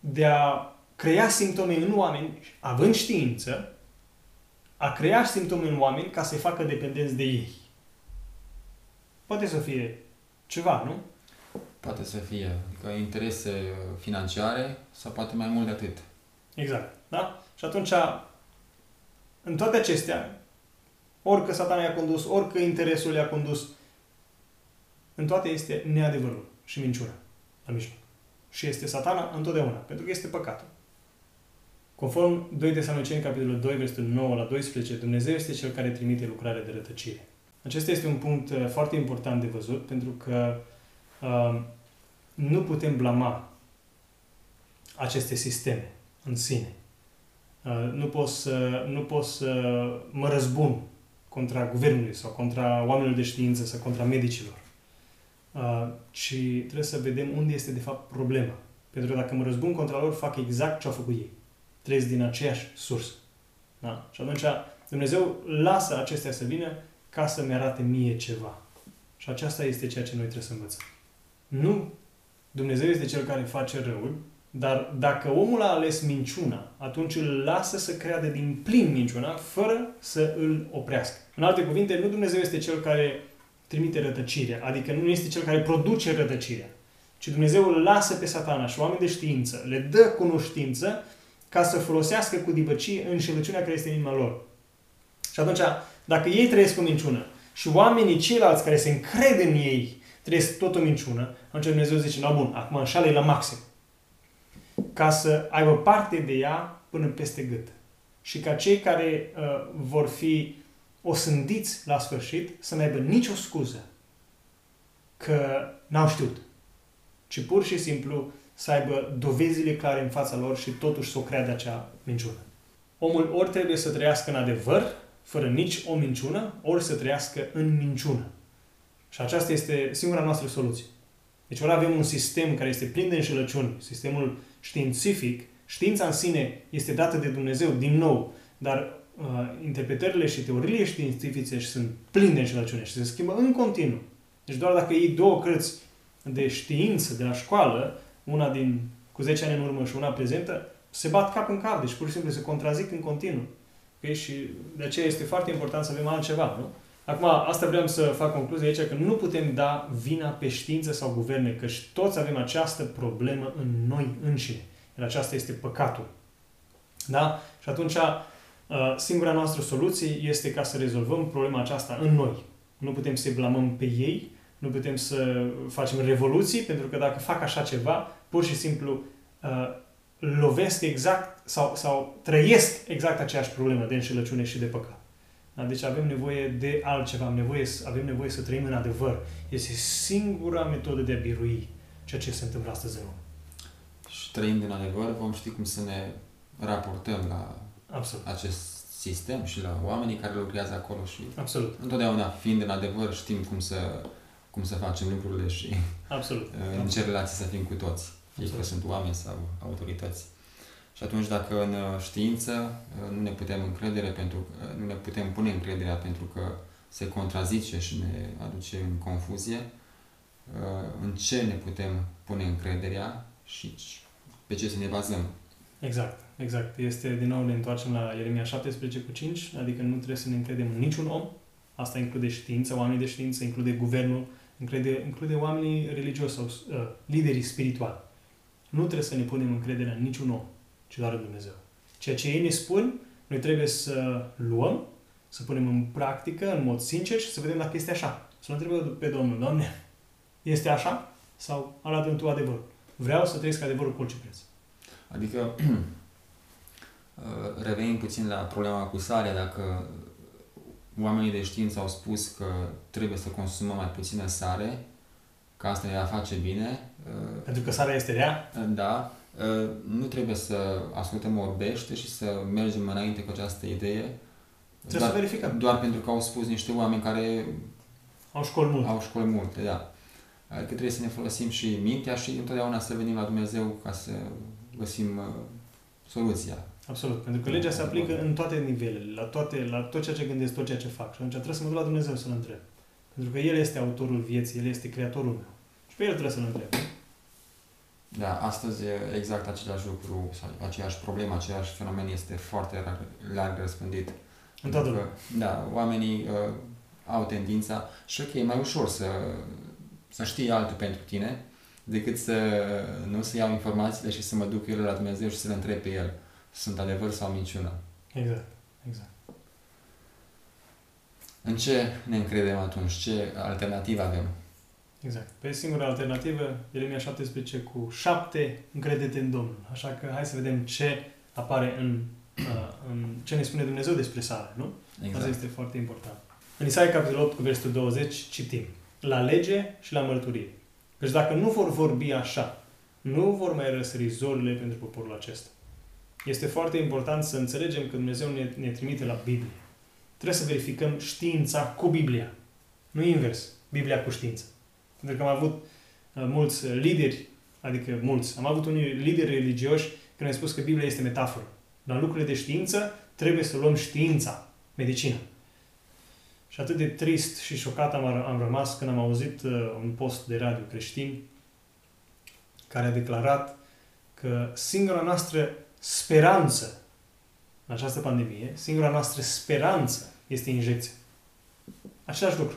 de a crea simptome în oameni, având știință, a crea simptome în oameni ca să-i facă dependenți de ei? Poate să fie ceva, nu?
Poate să fie. Adică interese financiare sau poate mai mult de atât.
Exact. Da? Și atunci, în toate acestea, orică satana i-a condus, orică interesul i-a condus, în toate este neadevărul și minciuna la mijloc. Și este satana întotdeauna, pentru că este păcatul. Conform 2 Tesaloniceni, capitolul 2, versetul 9 la 12, Dumnezeu este Cel care trimite lucrarea de rătăcire. Acesta este un punct uh, foarte important de văzut, pentru că uh, nu putem blama aceste sisteme în sine. Uh, nu pot să, nu pot să mă răzbun contra guvernului sau contra oamenilor de știință sau contra medicilor. Uh, ci trebuie să vedem unde este de fapt problema. Pentru că dacă mă răzbun contra lor, fac exact ce au făcut ei. Trăiesc din aceeași sursă. Da? Și atunci Dumnezeu lasă acestea să vină ca să-mi arate mie ceva. Și aceasta este ceea ce noi trebuie să învățăm. Nu Dumnezeu este Cel care face răul, dar dacă omul a ales minciuna, atunci îl lasă să creadă din plin minciuna, fără să îl oprească. În alte cuvinte, nu Dumnezeu este Cel care trimite rătăcirea, adică nu este Cel care produce rătăcirea, ci Dumnezeu îl lasă pe satana și oameni de știință, le dă cunoștință ca să folosească cu dibăcie înșelăciunea care este în inima lor. Și atunci, dacă ei trăiesc cu minciună și oamenii ceilalți care se încred în ei trăiesc tot o minciună, atunci Dumnezeu zice, la bun, acum înșală la maxim. Ca să aibă parte de ea până peste gât. Și ca cei care uh, vor fi osândiți la sfârșit să nu aibă nicio scuză că n-au știut. Ci pur și simplu să aibă dovezile clare în fața lor și totuși să o creadă acea minciună. Omul ori trebuie să trăiască în adevăr, fără nici o minciună, ori să trăiască în minciună. Și aceasta este singura noastră soluție. Deci ori avem un sistem care este plin de înșelăciuni, sistemul științific, știința în sine este dată de Dumnezeu, din nou, dar uh, interpretările și teoriile științifice sunt pline de înșelăciune și se schimbă în continuu. Deci doar dacă iei două cărți de știință de la școală, una din cu 10 ani în urmă și una prezentă, se bat cap în cap, deci pur și simplu se contrazic în continuu. Okay? Și de aceea este foarte important să avem altceva, nu? Acum, asta vreau să fac concluzie aici, că nu putem da vina pe știință sau guverne, că toți avem această problemă în noi înșine. Iar aceasta este păcatul. Da? Și atunci, uh, singura noastră soluție este ca să rezolvăm problema aceasta în noi. Nu putem să-i blamăm pe ei, nu putem să facem revoluții, pentru că dacă fac așa ceva, pur și simplu uh, lovesc exact sau, sau trăiesc exact aceeași problemă de înșelăciune și de păcat. Da? Deci avem nevoie de altceva, avem nevoie, avem nevoie să trăim în adevăr. Este singura metodă de a birui ceea ce se întâmplă astăzi în lume.
Și trăind în adevăr, vom ști cum să ne raportăm la
Absolut.
acest sistem și la oamenii care lucrează acolo și
Absolut.
întotdeauna fiind în adevăr știm cum să, cum să facem lucrurile și
Absolut.
în ce relații să fim cu toți, fie că sunt oameni sau autorități. Și atunci dacă în uh, știință uh, nu ne putem încredere pentru, uh, nu ne putem pune încrederea pentru că se contrazice și ne aduce în confuzie, în ce ne putem pune încrederea și pe ce să ne bazăm.
Exact, exact. Este, din nou, ne întoarcem la Ieremia 17 cu 5, adică nu trebuie să ne încredem în niciun om. Asta include știință, oamenii de știință, include guvernul, include, include oamenii religioși sau uh, liderii spirituali. Nu trebuie să ne punem încrederea în niciun om ci doar în Dumnezeu. Ceea ce ei ne spun, noi trebuie să luăm, să punem în practică, în mod sincer și să vedem dacă este așa. Să nu întrebăm pe Domnul, Doamne, este așa? Sau arată Tu adevărul? Vreau să trăiesc adevărul cu orice preț.
Adică, revenim puțin la problema cu sarea, dacă oamenii de știință au spus că trebuie să consumăm mai puțină sare, că asta ne va face bine.
Pentru că sarea este rea?
Da. Nu trebuie să ascultăm orbește și să mergem înainte cu această idee.
Trebuie doar, să verificăm.
Doar pentru că au spus niște oameni care
au școli multe.
Au școli multe, da. Adică trebuie să ne folosim și mintea și întotdeauna să venim la Dumnezeu ca să găsim uh, soluția.
Absolut, pentru că legea se aplică în toate nivelele, la, toate, la tot ceea ce gândesc, tot ceea ce fac. Și atunci trebuie să mă duc la Dumnezeu să-L întreb. Pentru că El este autorul vieții, El este creatorul meu. Și pe El trebuie să-L întreb.
Da, astăzi exact același lucru, sau aceeași problemă, același fenomen este foarte larg răspândit.
În toată
lumea. Da, oamenii uh, au tendința și ok, e mai ușor să, să știi altul pentru tine decât să nu să iau informațiile și să mă duc eu la Dumnezeu și să le întreb pe El. Sunt adevăr sau minciună?
Exact, exact.
În ce ne încredem atunci? Ce alternativă avem?
Exact. Pe singura alternativă, Ieremia 17 cu 7, încredete în Domnul. Așa că hai să vedem ce apare în, uh, în ce ne spune Dumnezeu despre sare, nu? Exact. Asta este foarte important. În Isaia capitolul 8 cu versetul 20 citim La lege și la mărturie. Deci dacă nu vor vorbi așa, nu vor mai răsări zorile pentru poporul acesta. Este foarte important să înțelegem că Dumnezeu ne, ne trimite la Biblie. Trebuie să verificăm știința cu Biblia. Nu invers. Biblia cu știință. Pentru că am avut uh, mulți lideri, adică mulți, am avut unii lideri religioși care ne-au spus că Biblia este metaforă. La lucrurile de știință trebuie să luăm știința, medicina. Și atât de trist și șocat am, am rămas când am auzit uh, un post de radio creștin care a declarat că singura noastră speranță în această pandemie, singura noastră speranță este injecția. Același lucru.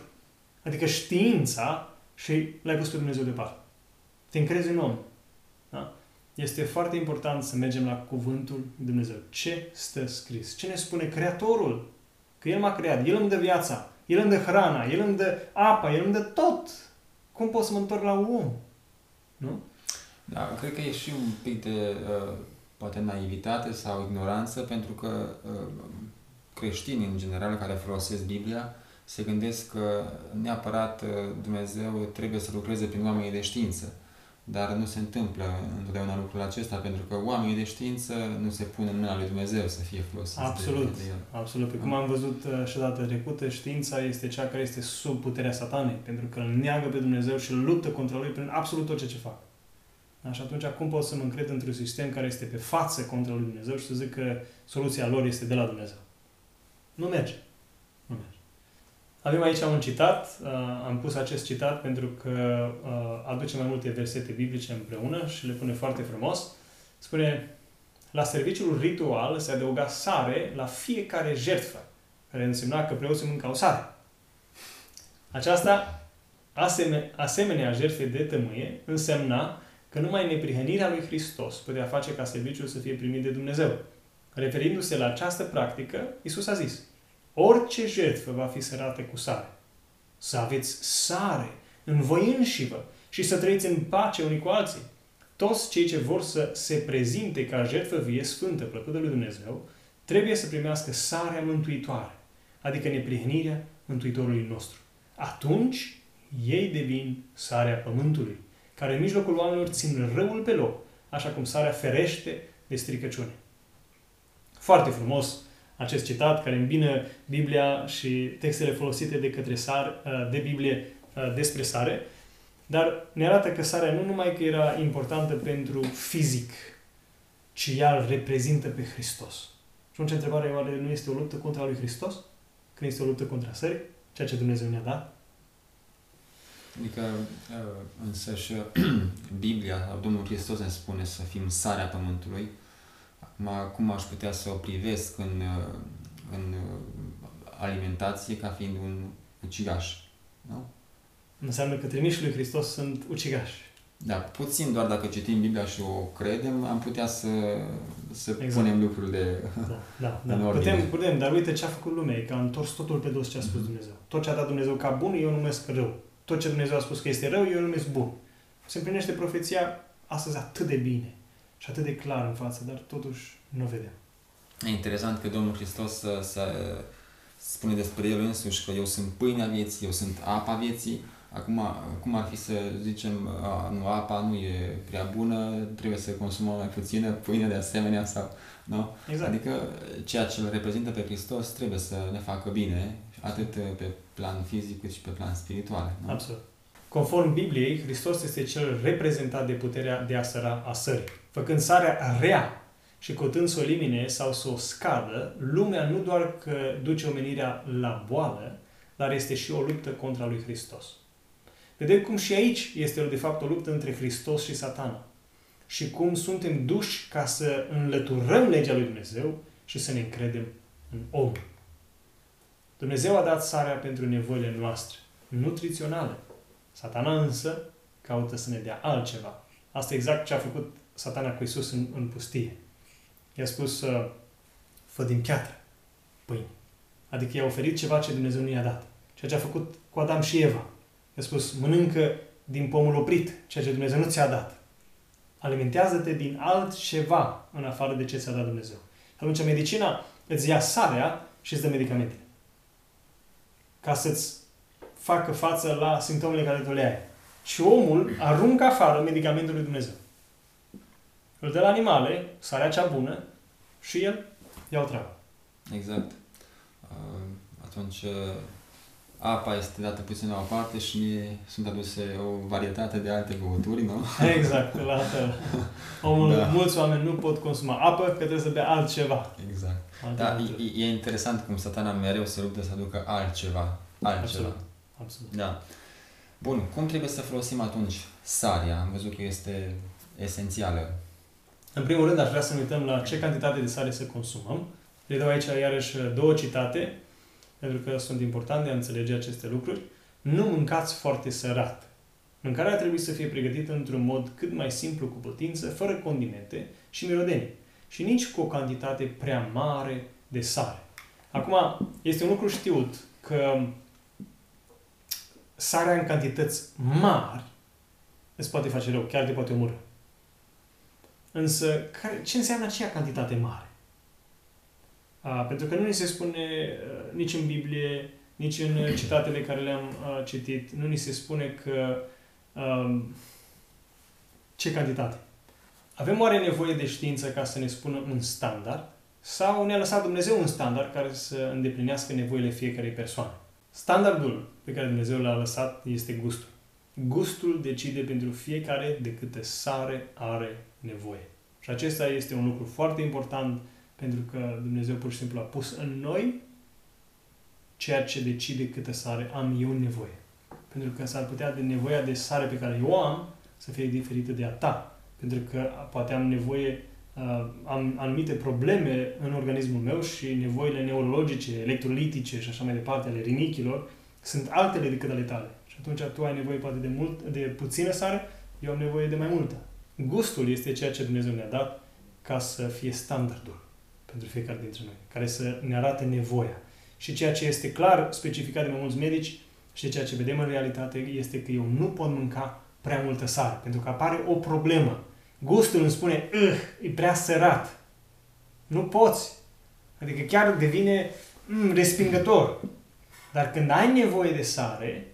Adică știința și l-ai pus pe Dumnezeu departe. Te încrezi în om. Da? Este foarte important să mergem la cuvântul lui Dumnezeu. Ce stă scris? Ce ne spune Creatorul? Că El m-a creat, El îmi dă viața, El îmi dă hrana, El îmi dă apa, El îmi dă tot. Cum pot să mă întorc la un om? Nu?
Da, cred că e și un pic de uh, poate naivitate sau ignoranță, pentru că uh, creștinii în general care folosesc Biblia se gândesc că neapărat uh, Dumnezeu trebuie să lucreze prin oamenii de știință. Dar nu se întâmplă întotdeauna lucrul acesta, pentru că oamenii de știință nu se pun în mâna lui Dumnezeu să fie folosiți
Absolut,
de,
de absolut. Pe cum am văzut uh, și data trecută, știința este cea care este sub puterea satanei, pentru că îl neagă pe Dumnezeu și îl luptă contra lui prin absolut tot ce ce fac. Da? Și atunci cum pot să mă încred într-un sistem care este pe față contra lui Dumnezeu și să zic că soluția lor este de la Dumnezeu? Nu merge. Nu merge. Avem aici un citat, uh, am pus acest citat pentru că uh, aduce mai multe versete biblice împreună și le pune foarte frumos. Spune, la serviciul ritual se adăuga sare la fiecare jertfă, care însemna că preoții mâncau sare. Aceasta, asemenea jertfe de tămâie, însemna că numai neprihănirea lui Hristos putea face ca serviciul să fie primit de Dumnezeu. Referindu-se la această practică, Isus a zis, Orice jertfă va fi sărată cu sare. Să aveți sare în voi înșivă și să trăiți în pace unii cu alții. Toți cei ce vor să se prezinte ca jertfă vie sfântă, plăcută lui Dumnezeu, trebuie să primească sarea mântuitoare, adică neprihănirea Mântuitorului nostru. Atunci ei devin sarea pământului, care în mijlocul oamenilor țin răul pe loc, așa cum sarea ferește de stricăciune. Foarte frumos acest citat care îmbină Biblia și textele folosite de către sar, uh, de Biblie uh, despre sare, dar ne arată că sarea nu numai că era importantă pentru fizic, ci ea îl reprezintă pe Hristos. Și atunci întrebarea oare nu este o luptă contra lui Hristos? Când este o luptă contra sării? Ceea ce Dumnezeu ne-a dat?
Adică uh, însă și Biblia, Domnul Hristos ne spune să fim sarea pământului, Acum, cum aș putea să o privesc în, în alimentație ca fiind un ucigaș? Nu?
Înseamnă că trimișii lui Hristos sunt ucigași.
Da, puțin doar dacă citim Biblia și o credem, am putea să, să exact. punem lucrurile
da, da, da. în ordine. Putem, putem, dar uite ce a făcut lumea, că a întors totul pe dos ce a spus mm-hmm. Dumnezeu. Tot ce a dat Dumnezeu ca bun, eu numesc rău. Tot ce Dumnezeu a spus că este rău, eu numesc bun. Se împlinește profeția astăzi atât de bine și atât de clar în față, dar totuși nu vedem.
E interesant că Domnul Hristos să, să spune despre El însuși că eu sunt pâinea vieții, eu sunt apa vieții, Acum, cum ar fi să zicem, a, nu, apa nu e prea bună, trebuie să consumăm mai puțină, pâine de asemenea sau, nu?
Exact.
Adică ceea ce îl reprezintă pe Hristos trebuie să ne facă bine, atât pe plan fizic cât și pe plan spiritual. Nu?
Absolut. Conform Bibliei, Hristos este cel reprezentat de puterea de a săra a sării. Făcând sarea rea și cotând să o elimine sau să o scadă, lumea nu doar că duce omenirea la boală, dar este și o luptă contra lui Hristos. Vedem cum și aici este de fapt o luptă între Hristos și satana. Și cum suntem duși ca să înlăturăm legea lui Dumnezeu și să ne încredem în om. Dumnezeu a dat sarea pentru nevoile noastre, nutriționale. Satana însă caută să ne dea altceva. Asta e exact ce a făcut satana cu Isus în, în pustie. I-a spus, uh, fă din piatră pâine. Adică i-a oferit ceva ce Dumnezeu nu i-a dat. Ceea ce a făcut cu Adam și Eva. I-a spus, mănâncă din pomul oprit, ceea ce Dumnezeu nu ți-a dat. Alimentează-te din altceva în afară de ce ți-a dat Dumnezeu. Atunci medicina îți ia sarea și îți dă medicamente. Ca să-ți facă față la simptomele care tu le ai. Și omul aruncă afară medicamentul lui Dumnezeu. Îl dă la animale, sarea cea bună, și el ia o treabă.
Exact. Uh, Atunci uh, apa este dată puțin la o parte și sunt aduse o varietate de alte băuturi, nu?
Exact, la fel. Omul,
Da.
da. Mulți oameni nu pot consuma apă, că trebuie să bea altceva.
Exact.
Alte
Da,
băuturi.
e, e interesant cum satana mereu se luptă să aducă altceva. Altceva.
Absolut. Absolut.
Da. Bun, cum trebuie să folosim atunci sarea? Am văzut că este esențială.
În primul rând, aș vrea să ne uităm la ce cantitate de sare să consumăm. Le dau aici iarăși două citate, pentru că sunt importante de a înțelege aceste lucruri. Nu mâncați foarte sărat. Mâncarea trebuie să fie pregătită într-un mod cât mai simplu cu putință, fără condimente și mirodenii. Și nici cu o cantitate prea mare de sare. Acum, este un lucru știut că sarea în cantități mari îți poate face rău, chiar te poate omorâ. Însă, care, ce înseamnă aceea cantitate mare? A, pentru că nu ni se spune uh, nici în Biblie, nici în uh, citatele care le-am uh, citit, nu ni se spune că um, ce cantitate. Avem oare nevoie de știință ca să ne spună un standard? Sau ne-a lăsat Dumnezeu un standard care să îndeplinească nevoile fiecarei persoane? Standardul pe care Dumnezeu l-a lăsat este gustul. Gustul decide pentru fiecare de câte sare are nevoie. Și acesta este un lucru foarte important pentru că Dumnezeu pur și simplu a pus în noi ceea ce decide câtă sare am eu nevoie. Pentru că s-ar putea de nevoia de sare pe care eu am să fie diferită de a ta. Pentru că poate am nevoie, uh, am anumite probleme în organismul meu și nevoile neurologice, electrolitice și așa mai departe ale rinichilor sunt altele decât ale tale. Și atunci tu ai nevoie poate de, mult, de puțină sare, eu am nevoie de mai multă. Gustul este ceea ce Dumnezeu ne-a dat ca să fie standardul pentru fiecare dintre noi, care să ne arate nevoia. Și ceea ce este clar specificat de mai mulți medici și ceea ce vedem în realitate este că eu nu pot mânca prea multă sare, pentru că apare o problemă. Gustul îmi spune, "Ugh, e prea sărat. Nu poți. Adică chiar devine mm, respingător. Dar când ai nevoie de sare,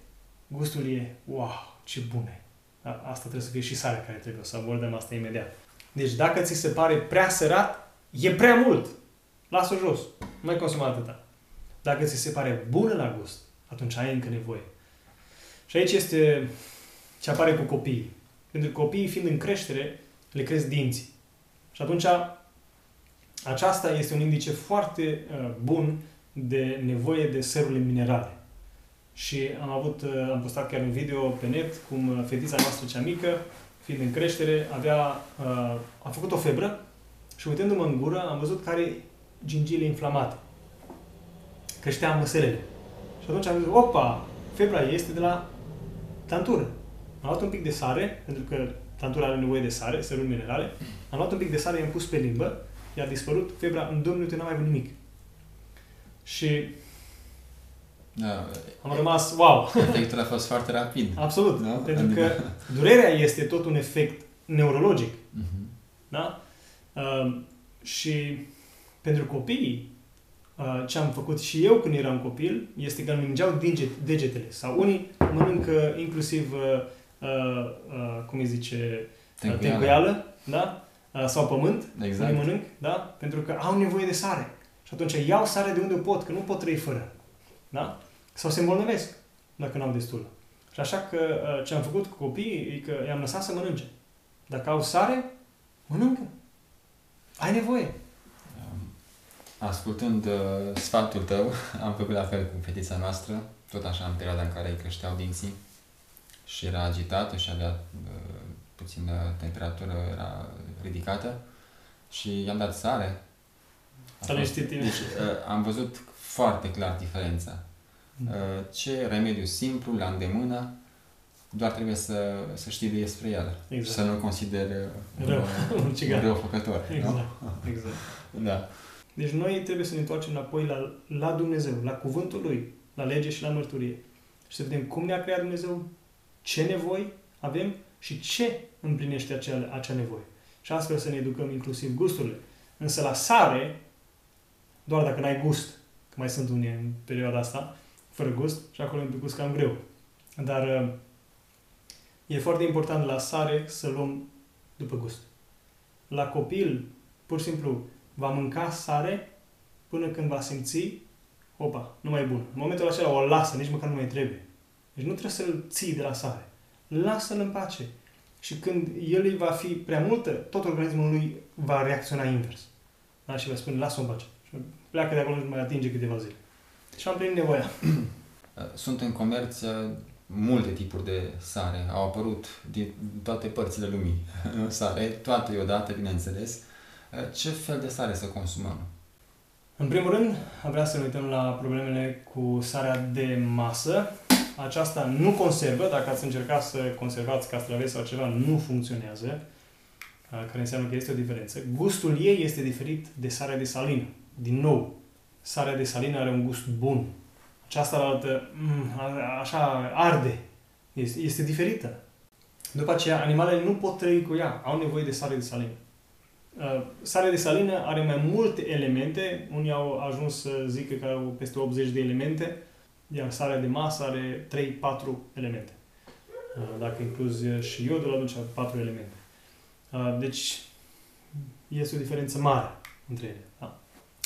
gustul e, wow, ce bune. Da, Asta trebuie să fie și sare care trebuie, să abordăm asta imediat. Deci dacă ți se pare prea sărat, e prea mult. Lasă jos. Nu mai consuma atâta. Dacă ți se pare bună la gust, atunci ai încă nevoie. Și aici este ce apare cu copiii. Pentru că copiii, fiind în creștere, le cresc dinții. Și atunci aceasta este un indice foarte uh, bun de nevoie de serurile minerale. Și am avut, uh, am postat chiar un video pe net cum uh, fetița noastră cea mică, fiind în creștere, avea, uh, a făcut o febră și uitându-mă în gură am văzut că are gingile inflamate. Creștea măselele. Și atunci am zis, opa, febra este de la tantură. Am luat un pic de sare, pentru că tantura are nevoie de sare, seruri minerale. Am luat un pic de sare, i-am pus pe limbă, i-a dispărut febra, în două minute n-am mai avut nimic. Și
Da,
am rămas, wow,
efectul a fost foarte rapid.
absolut.
Da?
Pentru
Adică-
că durerea este tot un efect neurologic.
Mhm.
Da? Uh, și pentru copii, uh, ce am făcut și eu când eram copil este că îmi mingeau degetele. Sau unii mănâncă inclusiv, uh, uh, uh, cum îi zice, tencuială, da? Uh, sau pământ, exact. unii mănânc, da? Pentru că au nevoie de sare. Și atunci iau sare de unde pot, că nu pot trăi fără. Da? Sau se îmbolnăvesc dacă n-au destul. Și așa că uh, ce am făcut cu copiii e că i-am lăsat să mănânce. Dacă au sare, mănâncă. Ai nevoie.
Ascultând uh, sfatul tău, am făcut la fel cu fetița noastră, tot așa în perioada în care îi creșteau dinții și era agitată și avea uh, puțină temperatură, era ridicată și i-am dat sare.
Să le știi tine.
Deci uh, am văzut foarte clar diferența. Mm. Uh, ce remediu simplu, la îndemână, doar trebuie să, să știi despre el. Exact. Să nu-l consideri
rău,
un, un răufăcător.
Exact. Nu? exact.
Da.
Deci noi trebuie să ne întoarcem înapoi la, la Dumnezeu, la cuvântul Lui, la lege și la mărturie. Și să vedem cum ne-a creat Dumnezeu, ce nevoi avem și ce împlinește acea, acea nevoie. Și astfel să ne educăm inclusiv gusturile. Însă la sare, doar dacă n-ai gust, că mai sunt unii în perioada asta, fără gust, și acolo e un pic cam greu. Dar uh, e foarte important la sare să luăm după gust. La copil, pur și simplu, va mânca sare până când va simți, opa, nu mai e bun. În momentul acela o lasă, nici măcar nu mai trebuie. Deci nu trebuie să-l ții de la sare. Lasă-l în pace. Și când el îi va fi prea multă, tot organismul lui va reacționa invers. Da? Și va spune, lasă-o în pace. Și pleacă de acolo și mai atinge câteva zile. Și am primit nevoia.
Sunt în comerț uh, multe tipuri de sare. Au apărut din toate părțile lumii sare, toate odată, bineînțeles. Uh, ce fel de sare să consumăm?
În primul rând, am vrea să ne uităm la problemele cu sarea de masă. Aceasta nu conservă, dacă ați încercat să conservați castraveți sau ceva, nu funcționează, uh, care înseamnă că este o diferență. Gustul ei este diferit de sarea de salină. Din nou, sarea de salină are un gust bun. Aceasta altă, mm, așa, arde. Este, este diferită. După aceea, animalele nu pot trăi cu ea. Au nevoie de sare de salină. Uh, sarea de salină are mai multe elemente. Unii au ajuns să zică că au peste 80 de elemente, iar sarea de masă are 3-4 elemente. Uh, dacă incluzi și iodul, atunci 4 elemente. Uh, deci, este o diferență mare între ele.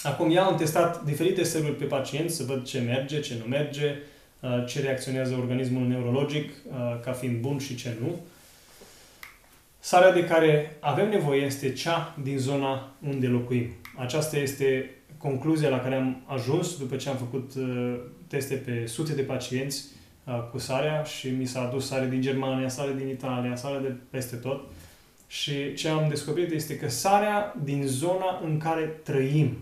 Da? Acum, eu am testat diferite seruri pe pacienți să văd ce merge, ce nu merge, ce reacționează organismul neurologic ca fiind bun și ce nu. Sarea de care avem nevoie este cea din zona unde locuim. Aceasta este concluzia la care am ajuns după ce am făcut uh, teste pe sute de pacienți uh, cu sarea și mi s-a adus sare din Germania, sare din Italia, sare de peste tot. Și ce am descoperit este că sarea din zona în care trăim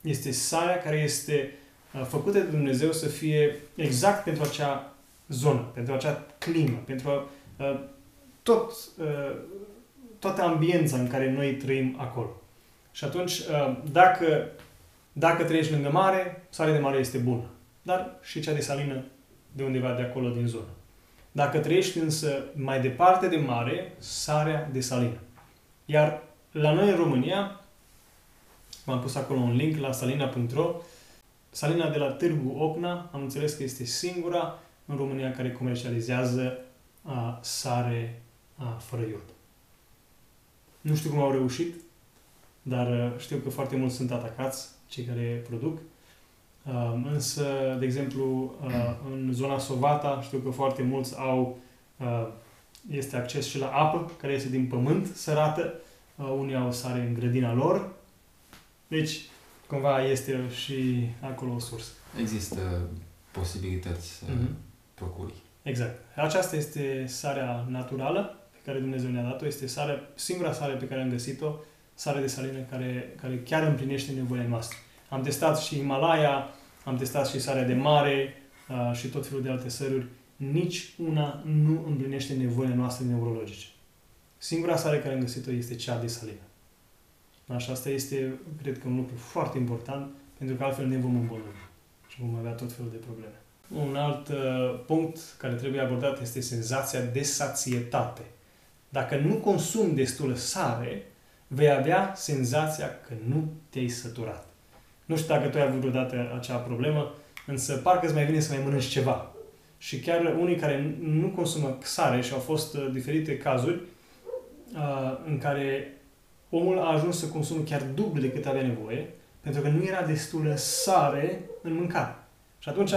este sarea care este uh, făcută de Dumnezeu să fie exact pentru acea zonă, pentru acea climă, pentru tot toată ambiența în care noi trăim acolo. Și atunci, uh, dacă, dacă trăiești lângă mare, sarea de mare este bună. Dar și cea de salină de undeva de acolo din zonă. Dacă trăiești însă mai departe de mare, sarea de salină. Iar la noi în România, v-am pus acolo un link la salina.ro, salina de la Târgu Ocna, am înțeles că este singura în România care comercializează a, uh, sare a, uh, fără iod. Nu știu cum au reușit, dar uh, știu că foarte mulți sunt atacați, cei care produc. Uh, însă, de exemplu, uh, în zona Sovata, știu că foarte mulți au, este acces și la apă, care este din pământ, sărată. Unii au sare în grădina lor. Deci, cumva este și acolo o sursă.
Există posibilități să mm-hmm. procuri.
Exact. Aceasta este sarea naturală care Dumnezeu ne-a dat-o, este sare, singura sare pe care am găsit-o, sare de salină care, care chiar împlinește nevoile noastre. Am testat și Himalaya, am testat și sarea de mare uh, și tot felul de alte săruri. Nici una nu împlinește nevoile noastre neurologice. Singura sare care am găsit-o este cea de salină. Așa, asta este, cred că, un lucru foarte important, pentru că altfel ne vom îmbolnăvi și vom avea tot felul de probleme. Un alt uh, punct care trebuie abordat este senzația de sațietate. Dacă nu consumi destul sare, vei avea senzația că nu te-ai săturat. Nu știu dacă tu ai avut vreodată acea problemă, însă parcă îți mai vine să mai mănânci ceva. Și chiar unii care nu consumă sare și au fost uh, diferite cazuri uh, în care omul a ajuns să consume chiar dublu decât avea nevoie, pentru că nu era destulă sare în mâncare. Și atunci,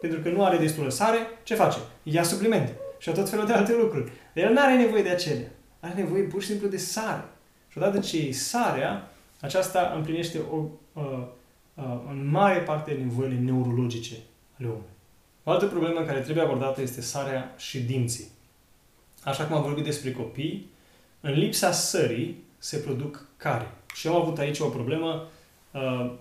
pentru că nu are destulă sare, ce face? Ia suplimente și tot felul de alte lucruri. Dar el nu are nevoie de acelea. Are nevoie pur și simplu de sare. Și odată ce iei sarea, aceasta împlinește o, uh, uh, în mare parte nevoile neurologice ale omului. O altă problemă care trebuie abordată este sarea și dinții. Așa cum am vorbit despre copii, în lipsa sării se produc care. Și eu am avut aici o problemă. Uh,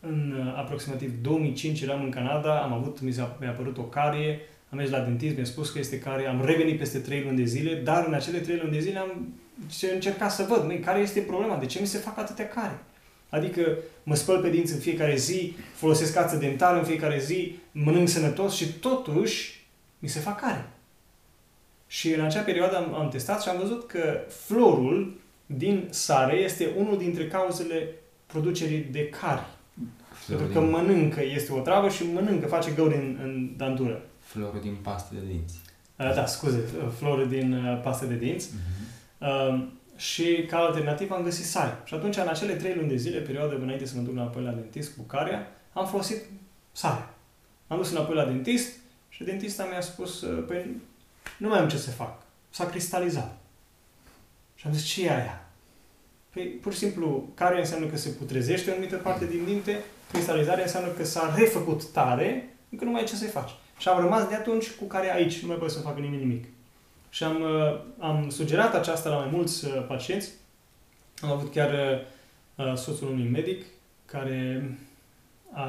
în aproximativ 2005 eram în Canada, am avut, mi a mi-a apărut o carie, am mers la dentist, mi-a spus că este care, am revenit peste 3 luni de zile, dar în acele 3 luni de zile am încercat să văd, măi, care este problema, de ce mi se fac atâtea care? Adică mă spăl pe dinți în fiecare zi, folosesc cață dentală în fiecare zi, mănânc sănătos și totuși mi se fac care. Și în acea perioadă am, am testat și am văzut că florul din sare este unul dintre cauzele producerii de cari. Florul Pentru că din... mănâncă, este o travă și mănâncă, face găuri în, în dantură.
Florul din pastă de dinți.
Uh, da, scuze, uh, florul din uh, pastă de dinți. Uh-huh. Uh, și ca alternativă am găsit sare. Și atunci, în acele trei luni de zile, perioadă înainte să mă duc înapoi la dentist cu caria, am folosit sare. Am dus înapoi la dentist și dentista mi-a spus, păi nu mai am ce să fac. S-a cristalizat. Și am zis, ce e aia? Păi, pur și simplu, care înseamnă că se putrezește o anumită parte din dinte, cristalizarea înseamnă că s-a refăcut tare, încă nu mai e ce să-i faci. Și am rămas de atunci cu care aici, nu mai pot să facă nimic nimic. Și am, uh, am sugerat aceasta la mai mulți uh, pacienți. Am avut chiar uh, soțul unui medic care a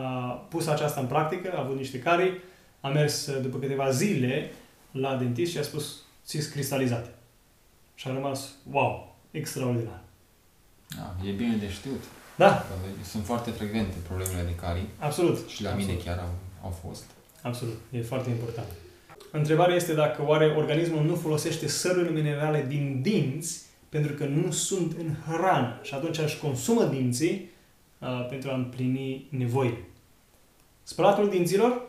pus aceasta în practică, a avut niște carii, a mers după câteva zile la dentist și a spus, ți cristalizate. Și a rămas, wow, extraordinar.
Da, e bine de știut.
Da.
Sunt foarte frecvente problemele de carii.
Absolut.
Și la
Absolut.
mine chiar au, au fost.
Absolut. E foarte important. Întrebarea este dacă oare organismul nu folosește sărurile minerale din dinți pentru că nu sunt în hrană și atunci își consumă dinții uh, pentru a împlini nevoile. Spălatul dinților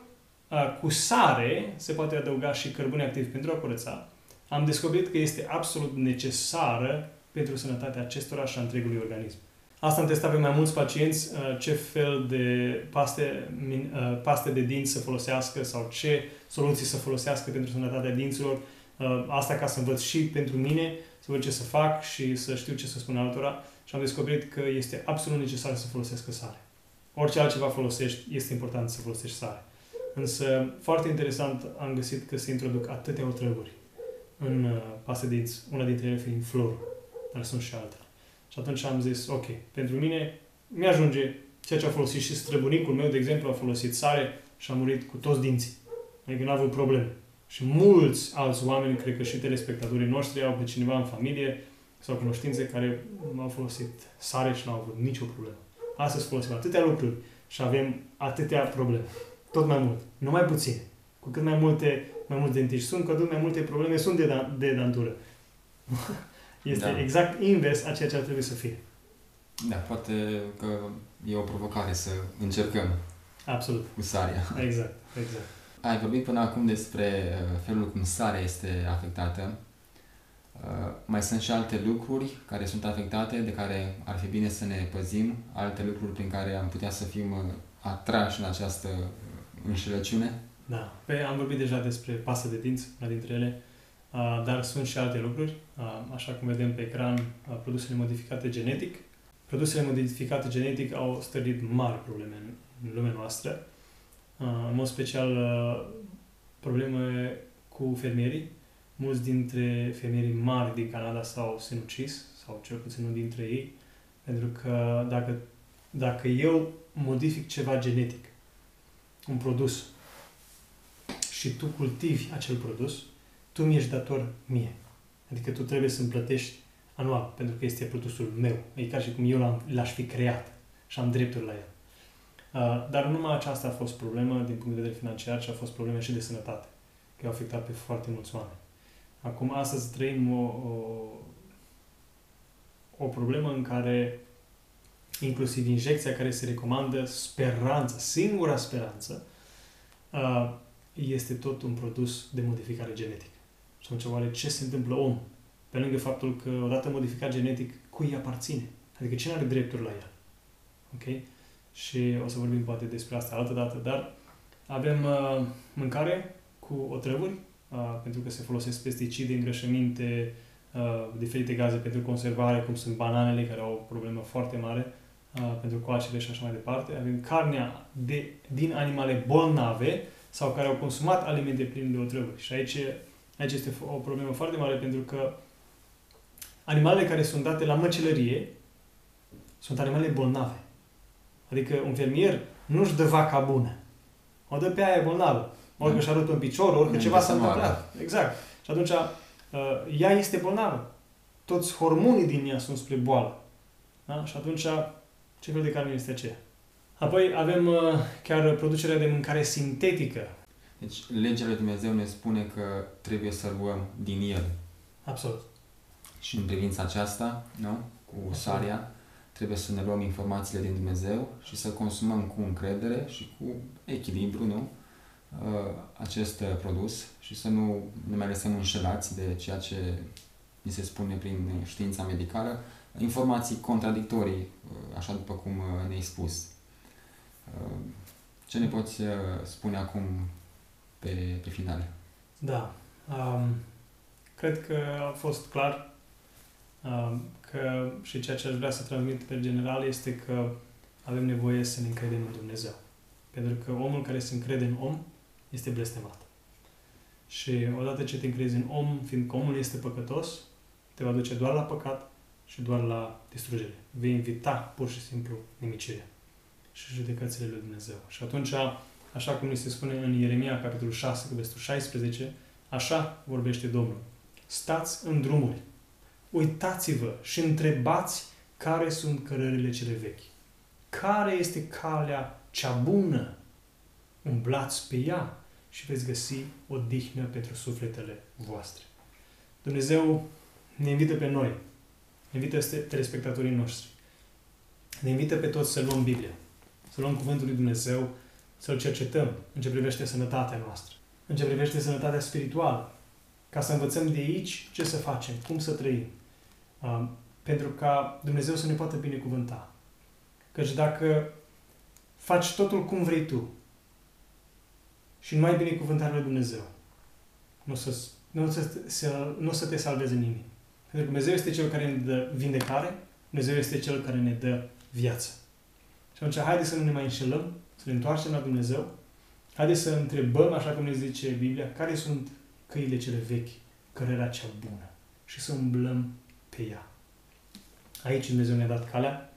uh, cu sare se poate adăuga și cărbune activ pentru a curăța. Am descoperit că este absolut necesară pentru sănătatea acestora și a întregului organism. Asta am testat pe mai mulți pacienți, uh, ce fel de paste, uh, paste de dinți să folosească sau ce soluții să folosească pentru sănătatea dinților. Uh, asta ca să învăț și pentru mine, să văd ce să fac și să știu ce să spun altora. Și am descoperit că este absolut necesar să folosesc sare. Orice altceva folosești, este important să folosești sare. Însă, foarte interesant, am găsit că se introduc atâtea otrăvuri în paste de dinți, una dintre ele fiind florul, dar sunt și altele. Și atunci am zis, ok, pentru mine mi-ajunge ceea ce a folosit și străbunicul meu, de exemplu, a folosit sare și a murit cu toți dinții. Adică n-a avut probleme. Și mulți alți oameni, cred că și telespectatorii noștri, au pe cineva în familie sau cunoștințe care au folosit sare și n-au avut nicio problemă. Astăzi folosim atâtea lucruri și avem atâtea probleme. Tot mai mult. Nu mai puține. Cu cât mai multe, mai mulți dentiști sunt, cu atât mai multe probleme sunt de, da, de dantură. Este da. exact invers a ceea ce ar trebui să fie.
Da, poate că e o provocare să încercăm.
Absolut.
Cu sarea.
Exact, exact.
Ai vorbit până acum despre uh, felul cum sarea este afectată. Uh, mai sunt și alte lucruri care sunt afectate, de care ar fi bine să ne păzim, alte lucruri prin care am putea să fim uh, atrași în această înșelăciune?
Da. Pe, am vorbit deja despre pasă de dinți, una dintre ele. Dar sunt și alte lucruri, așa cum vedem pe ecran, produsele modificate genetic. Produsele modificate genetic au stărit mari probleme în lumea noastră, în mod special probleme cu fermierii. Mulți dintre fermierii mari din Canada s-au sinucis, sau cel puțin unul dintre ei, pentru că dacă, dacă eu modific ceva genetic, un produs, și tu cultivi acel produs, tu mi-ești dator mie. Adică tu trebuie să-mi plătești anual, pentru că este produsul meu. E ca și cum eu l-am, l-aș fi creat și am drepturi la el. Uh, dar numai aceasta a fost problemă din punct de vedere financiar și a fost probleme și de sănătate, că au afectat pe foarte mulți oameni. Acum, astăzi trăim o, o, o problemă în care inclusiv injecția care se recomandă, speranța, singura speranță, uh, este tot un produs de modificare genetică. Și atunci, oare ce se întâmplă om? Pe lângă faptul că, odată modificat genetic, cui îi aparține? Adică cine are drepturi la el? Ok? Și o să vorbim poate despre asta altă dată, dar avem uh, mâncare cu otrăvuri, uh, pentru că se folosesc pesticide, îngrășăminte, uh, diferite gaze pentru conservare, cum sunt bananele, care au o problemă foarte mare uh, pentru coacele și așa mai departe. Avem carnea de, din animale bolnave sau care au consumat alimente pline de otrăvuri. Și aici, aici este o problemă foarte mare pentru că animalele care sunt date la măcelărie sunt animale bolnave. Adică un fermier nu-și dă vaca bună. O dă pe aia bolnavă. Orică și arăt un picior, orică ceva s-a întâmplat. Exact. Și atunci uh, ea este bolnavă. Toți hormonii din ea sunt spre boală. Da? Și atunci ce fel de carne este aceea? Apoi avem uh, chiar producerea de mâncare sintetică.
Deci legea lui Dumnezeu ne spune că trebuie să luăm din el.
Absolut.
Și în privința aceasta, nu? Cu saria, trebuie să ne luăm informațiile din Dumnezeu și să consumăm cu încredere și cu echilibru, nu? Uh, acest uh, produs și să nu ne mai lăsăm înșelați de ceea ce ni se spune prin știința medicală, informații contradictorii, uh, așa după cum ne-ai spus. Ce ne poți spune acum pe, pe final?
Da. Um, cred că a fost clar um, că și ceea ce aș vrea să transmit pe general este că avem nevoie să ne încredem în Dumnezeu. Pentru că omul care se încrede în om este blestemat. Și odată ce te încrezi în om, fiindcă omul este păcătos, te va duce doar la păcat și doar la distrugere. Vei invita pur și simplu nimicirea și judecățile lui Dumnezeu. Și atunci, așa cum ni se spune în Ieremia, capitolul 6, cu versetul 16, așa vorbește Domnul. Stați în drumuri, uitați-vă și întrebați care sunt cărările cele vechi. Care este calea cea bună? Umblați pe ea și veți găsi o dihnă pentru sufletele voastre. Dumnezeu ne invită pe noi, ne invită telespectatorii noștri, ne invită pe toți să luăm Biblia, să luăm Cuvântul lui Dumnezeu, să-L cercetăm în ce privește sănătatea noastră, în ce privește sănătatea spirituală, ca să învățăm de aici ce să facem, cum să trăim, pentru ca Dumnezeu să ne poată binecuvânta. Căci dacă faci totul cum vrei tu și nu ai binecuvântarea lui Dumnezeu, nu o să, nu, o să, nu o să te salveze nimeni. Pentru că Dumnezeu este Cel care ne dă vindecare, Dumnezeu este Cel care ne dă viață. Și atunci, haideți să nu ne mai înșelăm, să ne întoarcem la Dumnezeu, haideți să întrebăm, așa cum ne zice Biblia, care sunt căile cele vechi, cărera cea bună și să umblăm pe ea. Aici Dumnezeu ne-a dat calea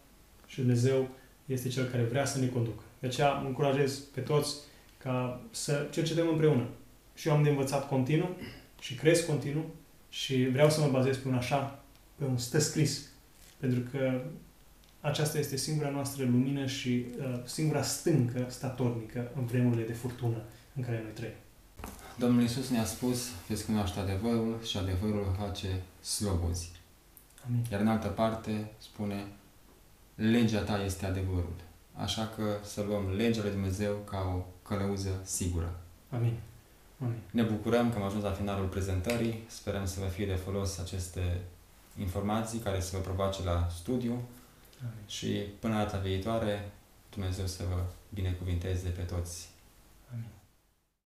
și Dumnezeu este Cel care vrea să ne conducă. De aceea mă încurajez pe toți ca să cercetăm împreună. Și eu am de învățat continuu și cresc continuu și vreau să mă bazez pe un așa, pe un stă scris. Pentru că aceasta este singura noastră lumină și uh, singura stâncă statornică în vremurile de furtună în care noi trăim.
Domnul Iisus ne-a spus, veți cunoaște adevărul și adevărul face slobozi.
Amin.
Iar în altă parte spune, legea ta este adevărul. Așa că să luăm legea lui Dumnezeu ca o călăuză sigură.
Amin. Amin.
Ne bucurăm că am ajuns la finalul prezentării. Sperăm să vă fie de folos aceste informații care să vă provoace la studiu.
Amin.
Și până data viitoare, Dumnezeu să vă binecuvinteze pe toți.
Amin.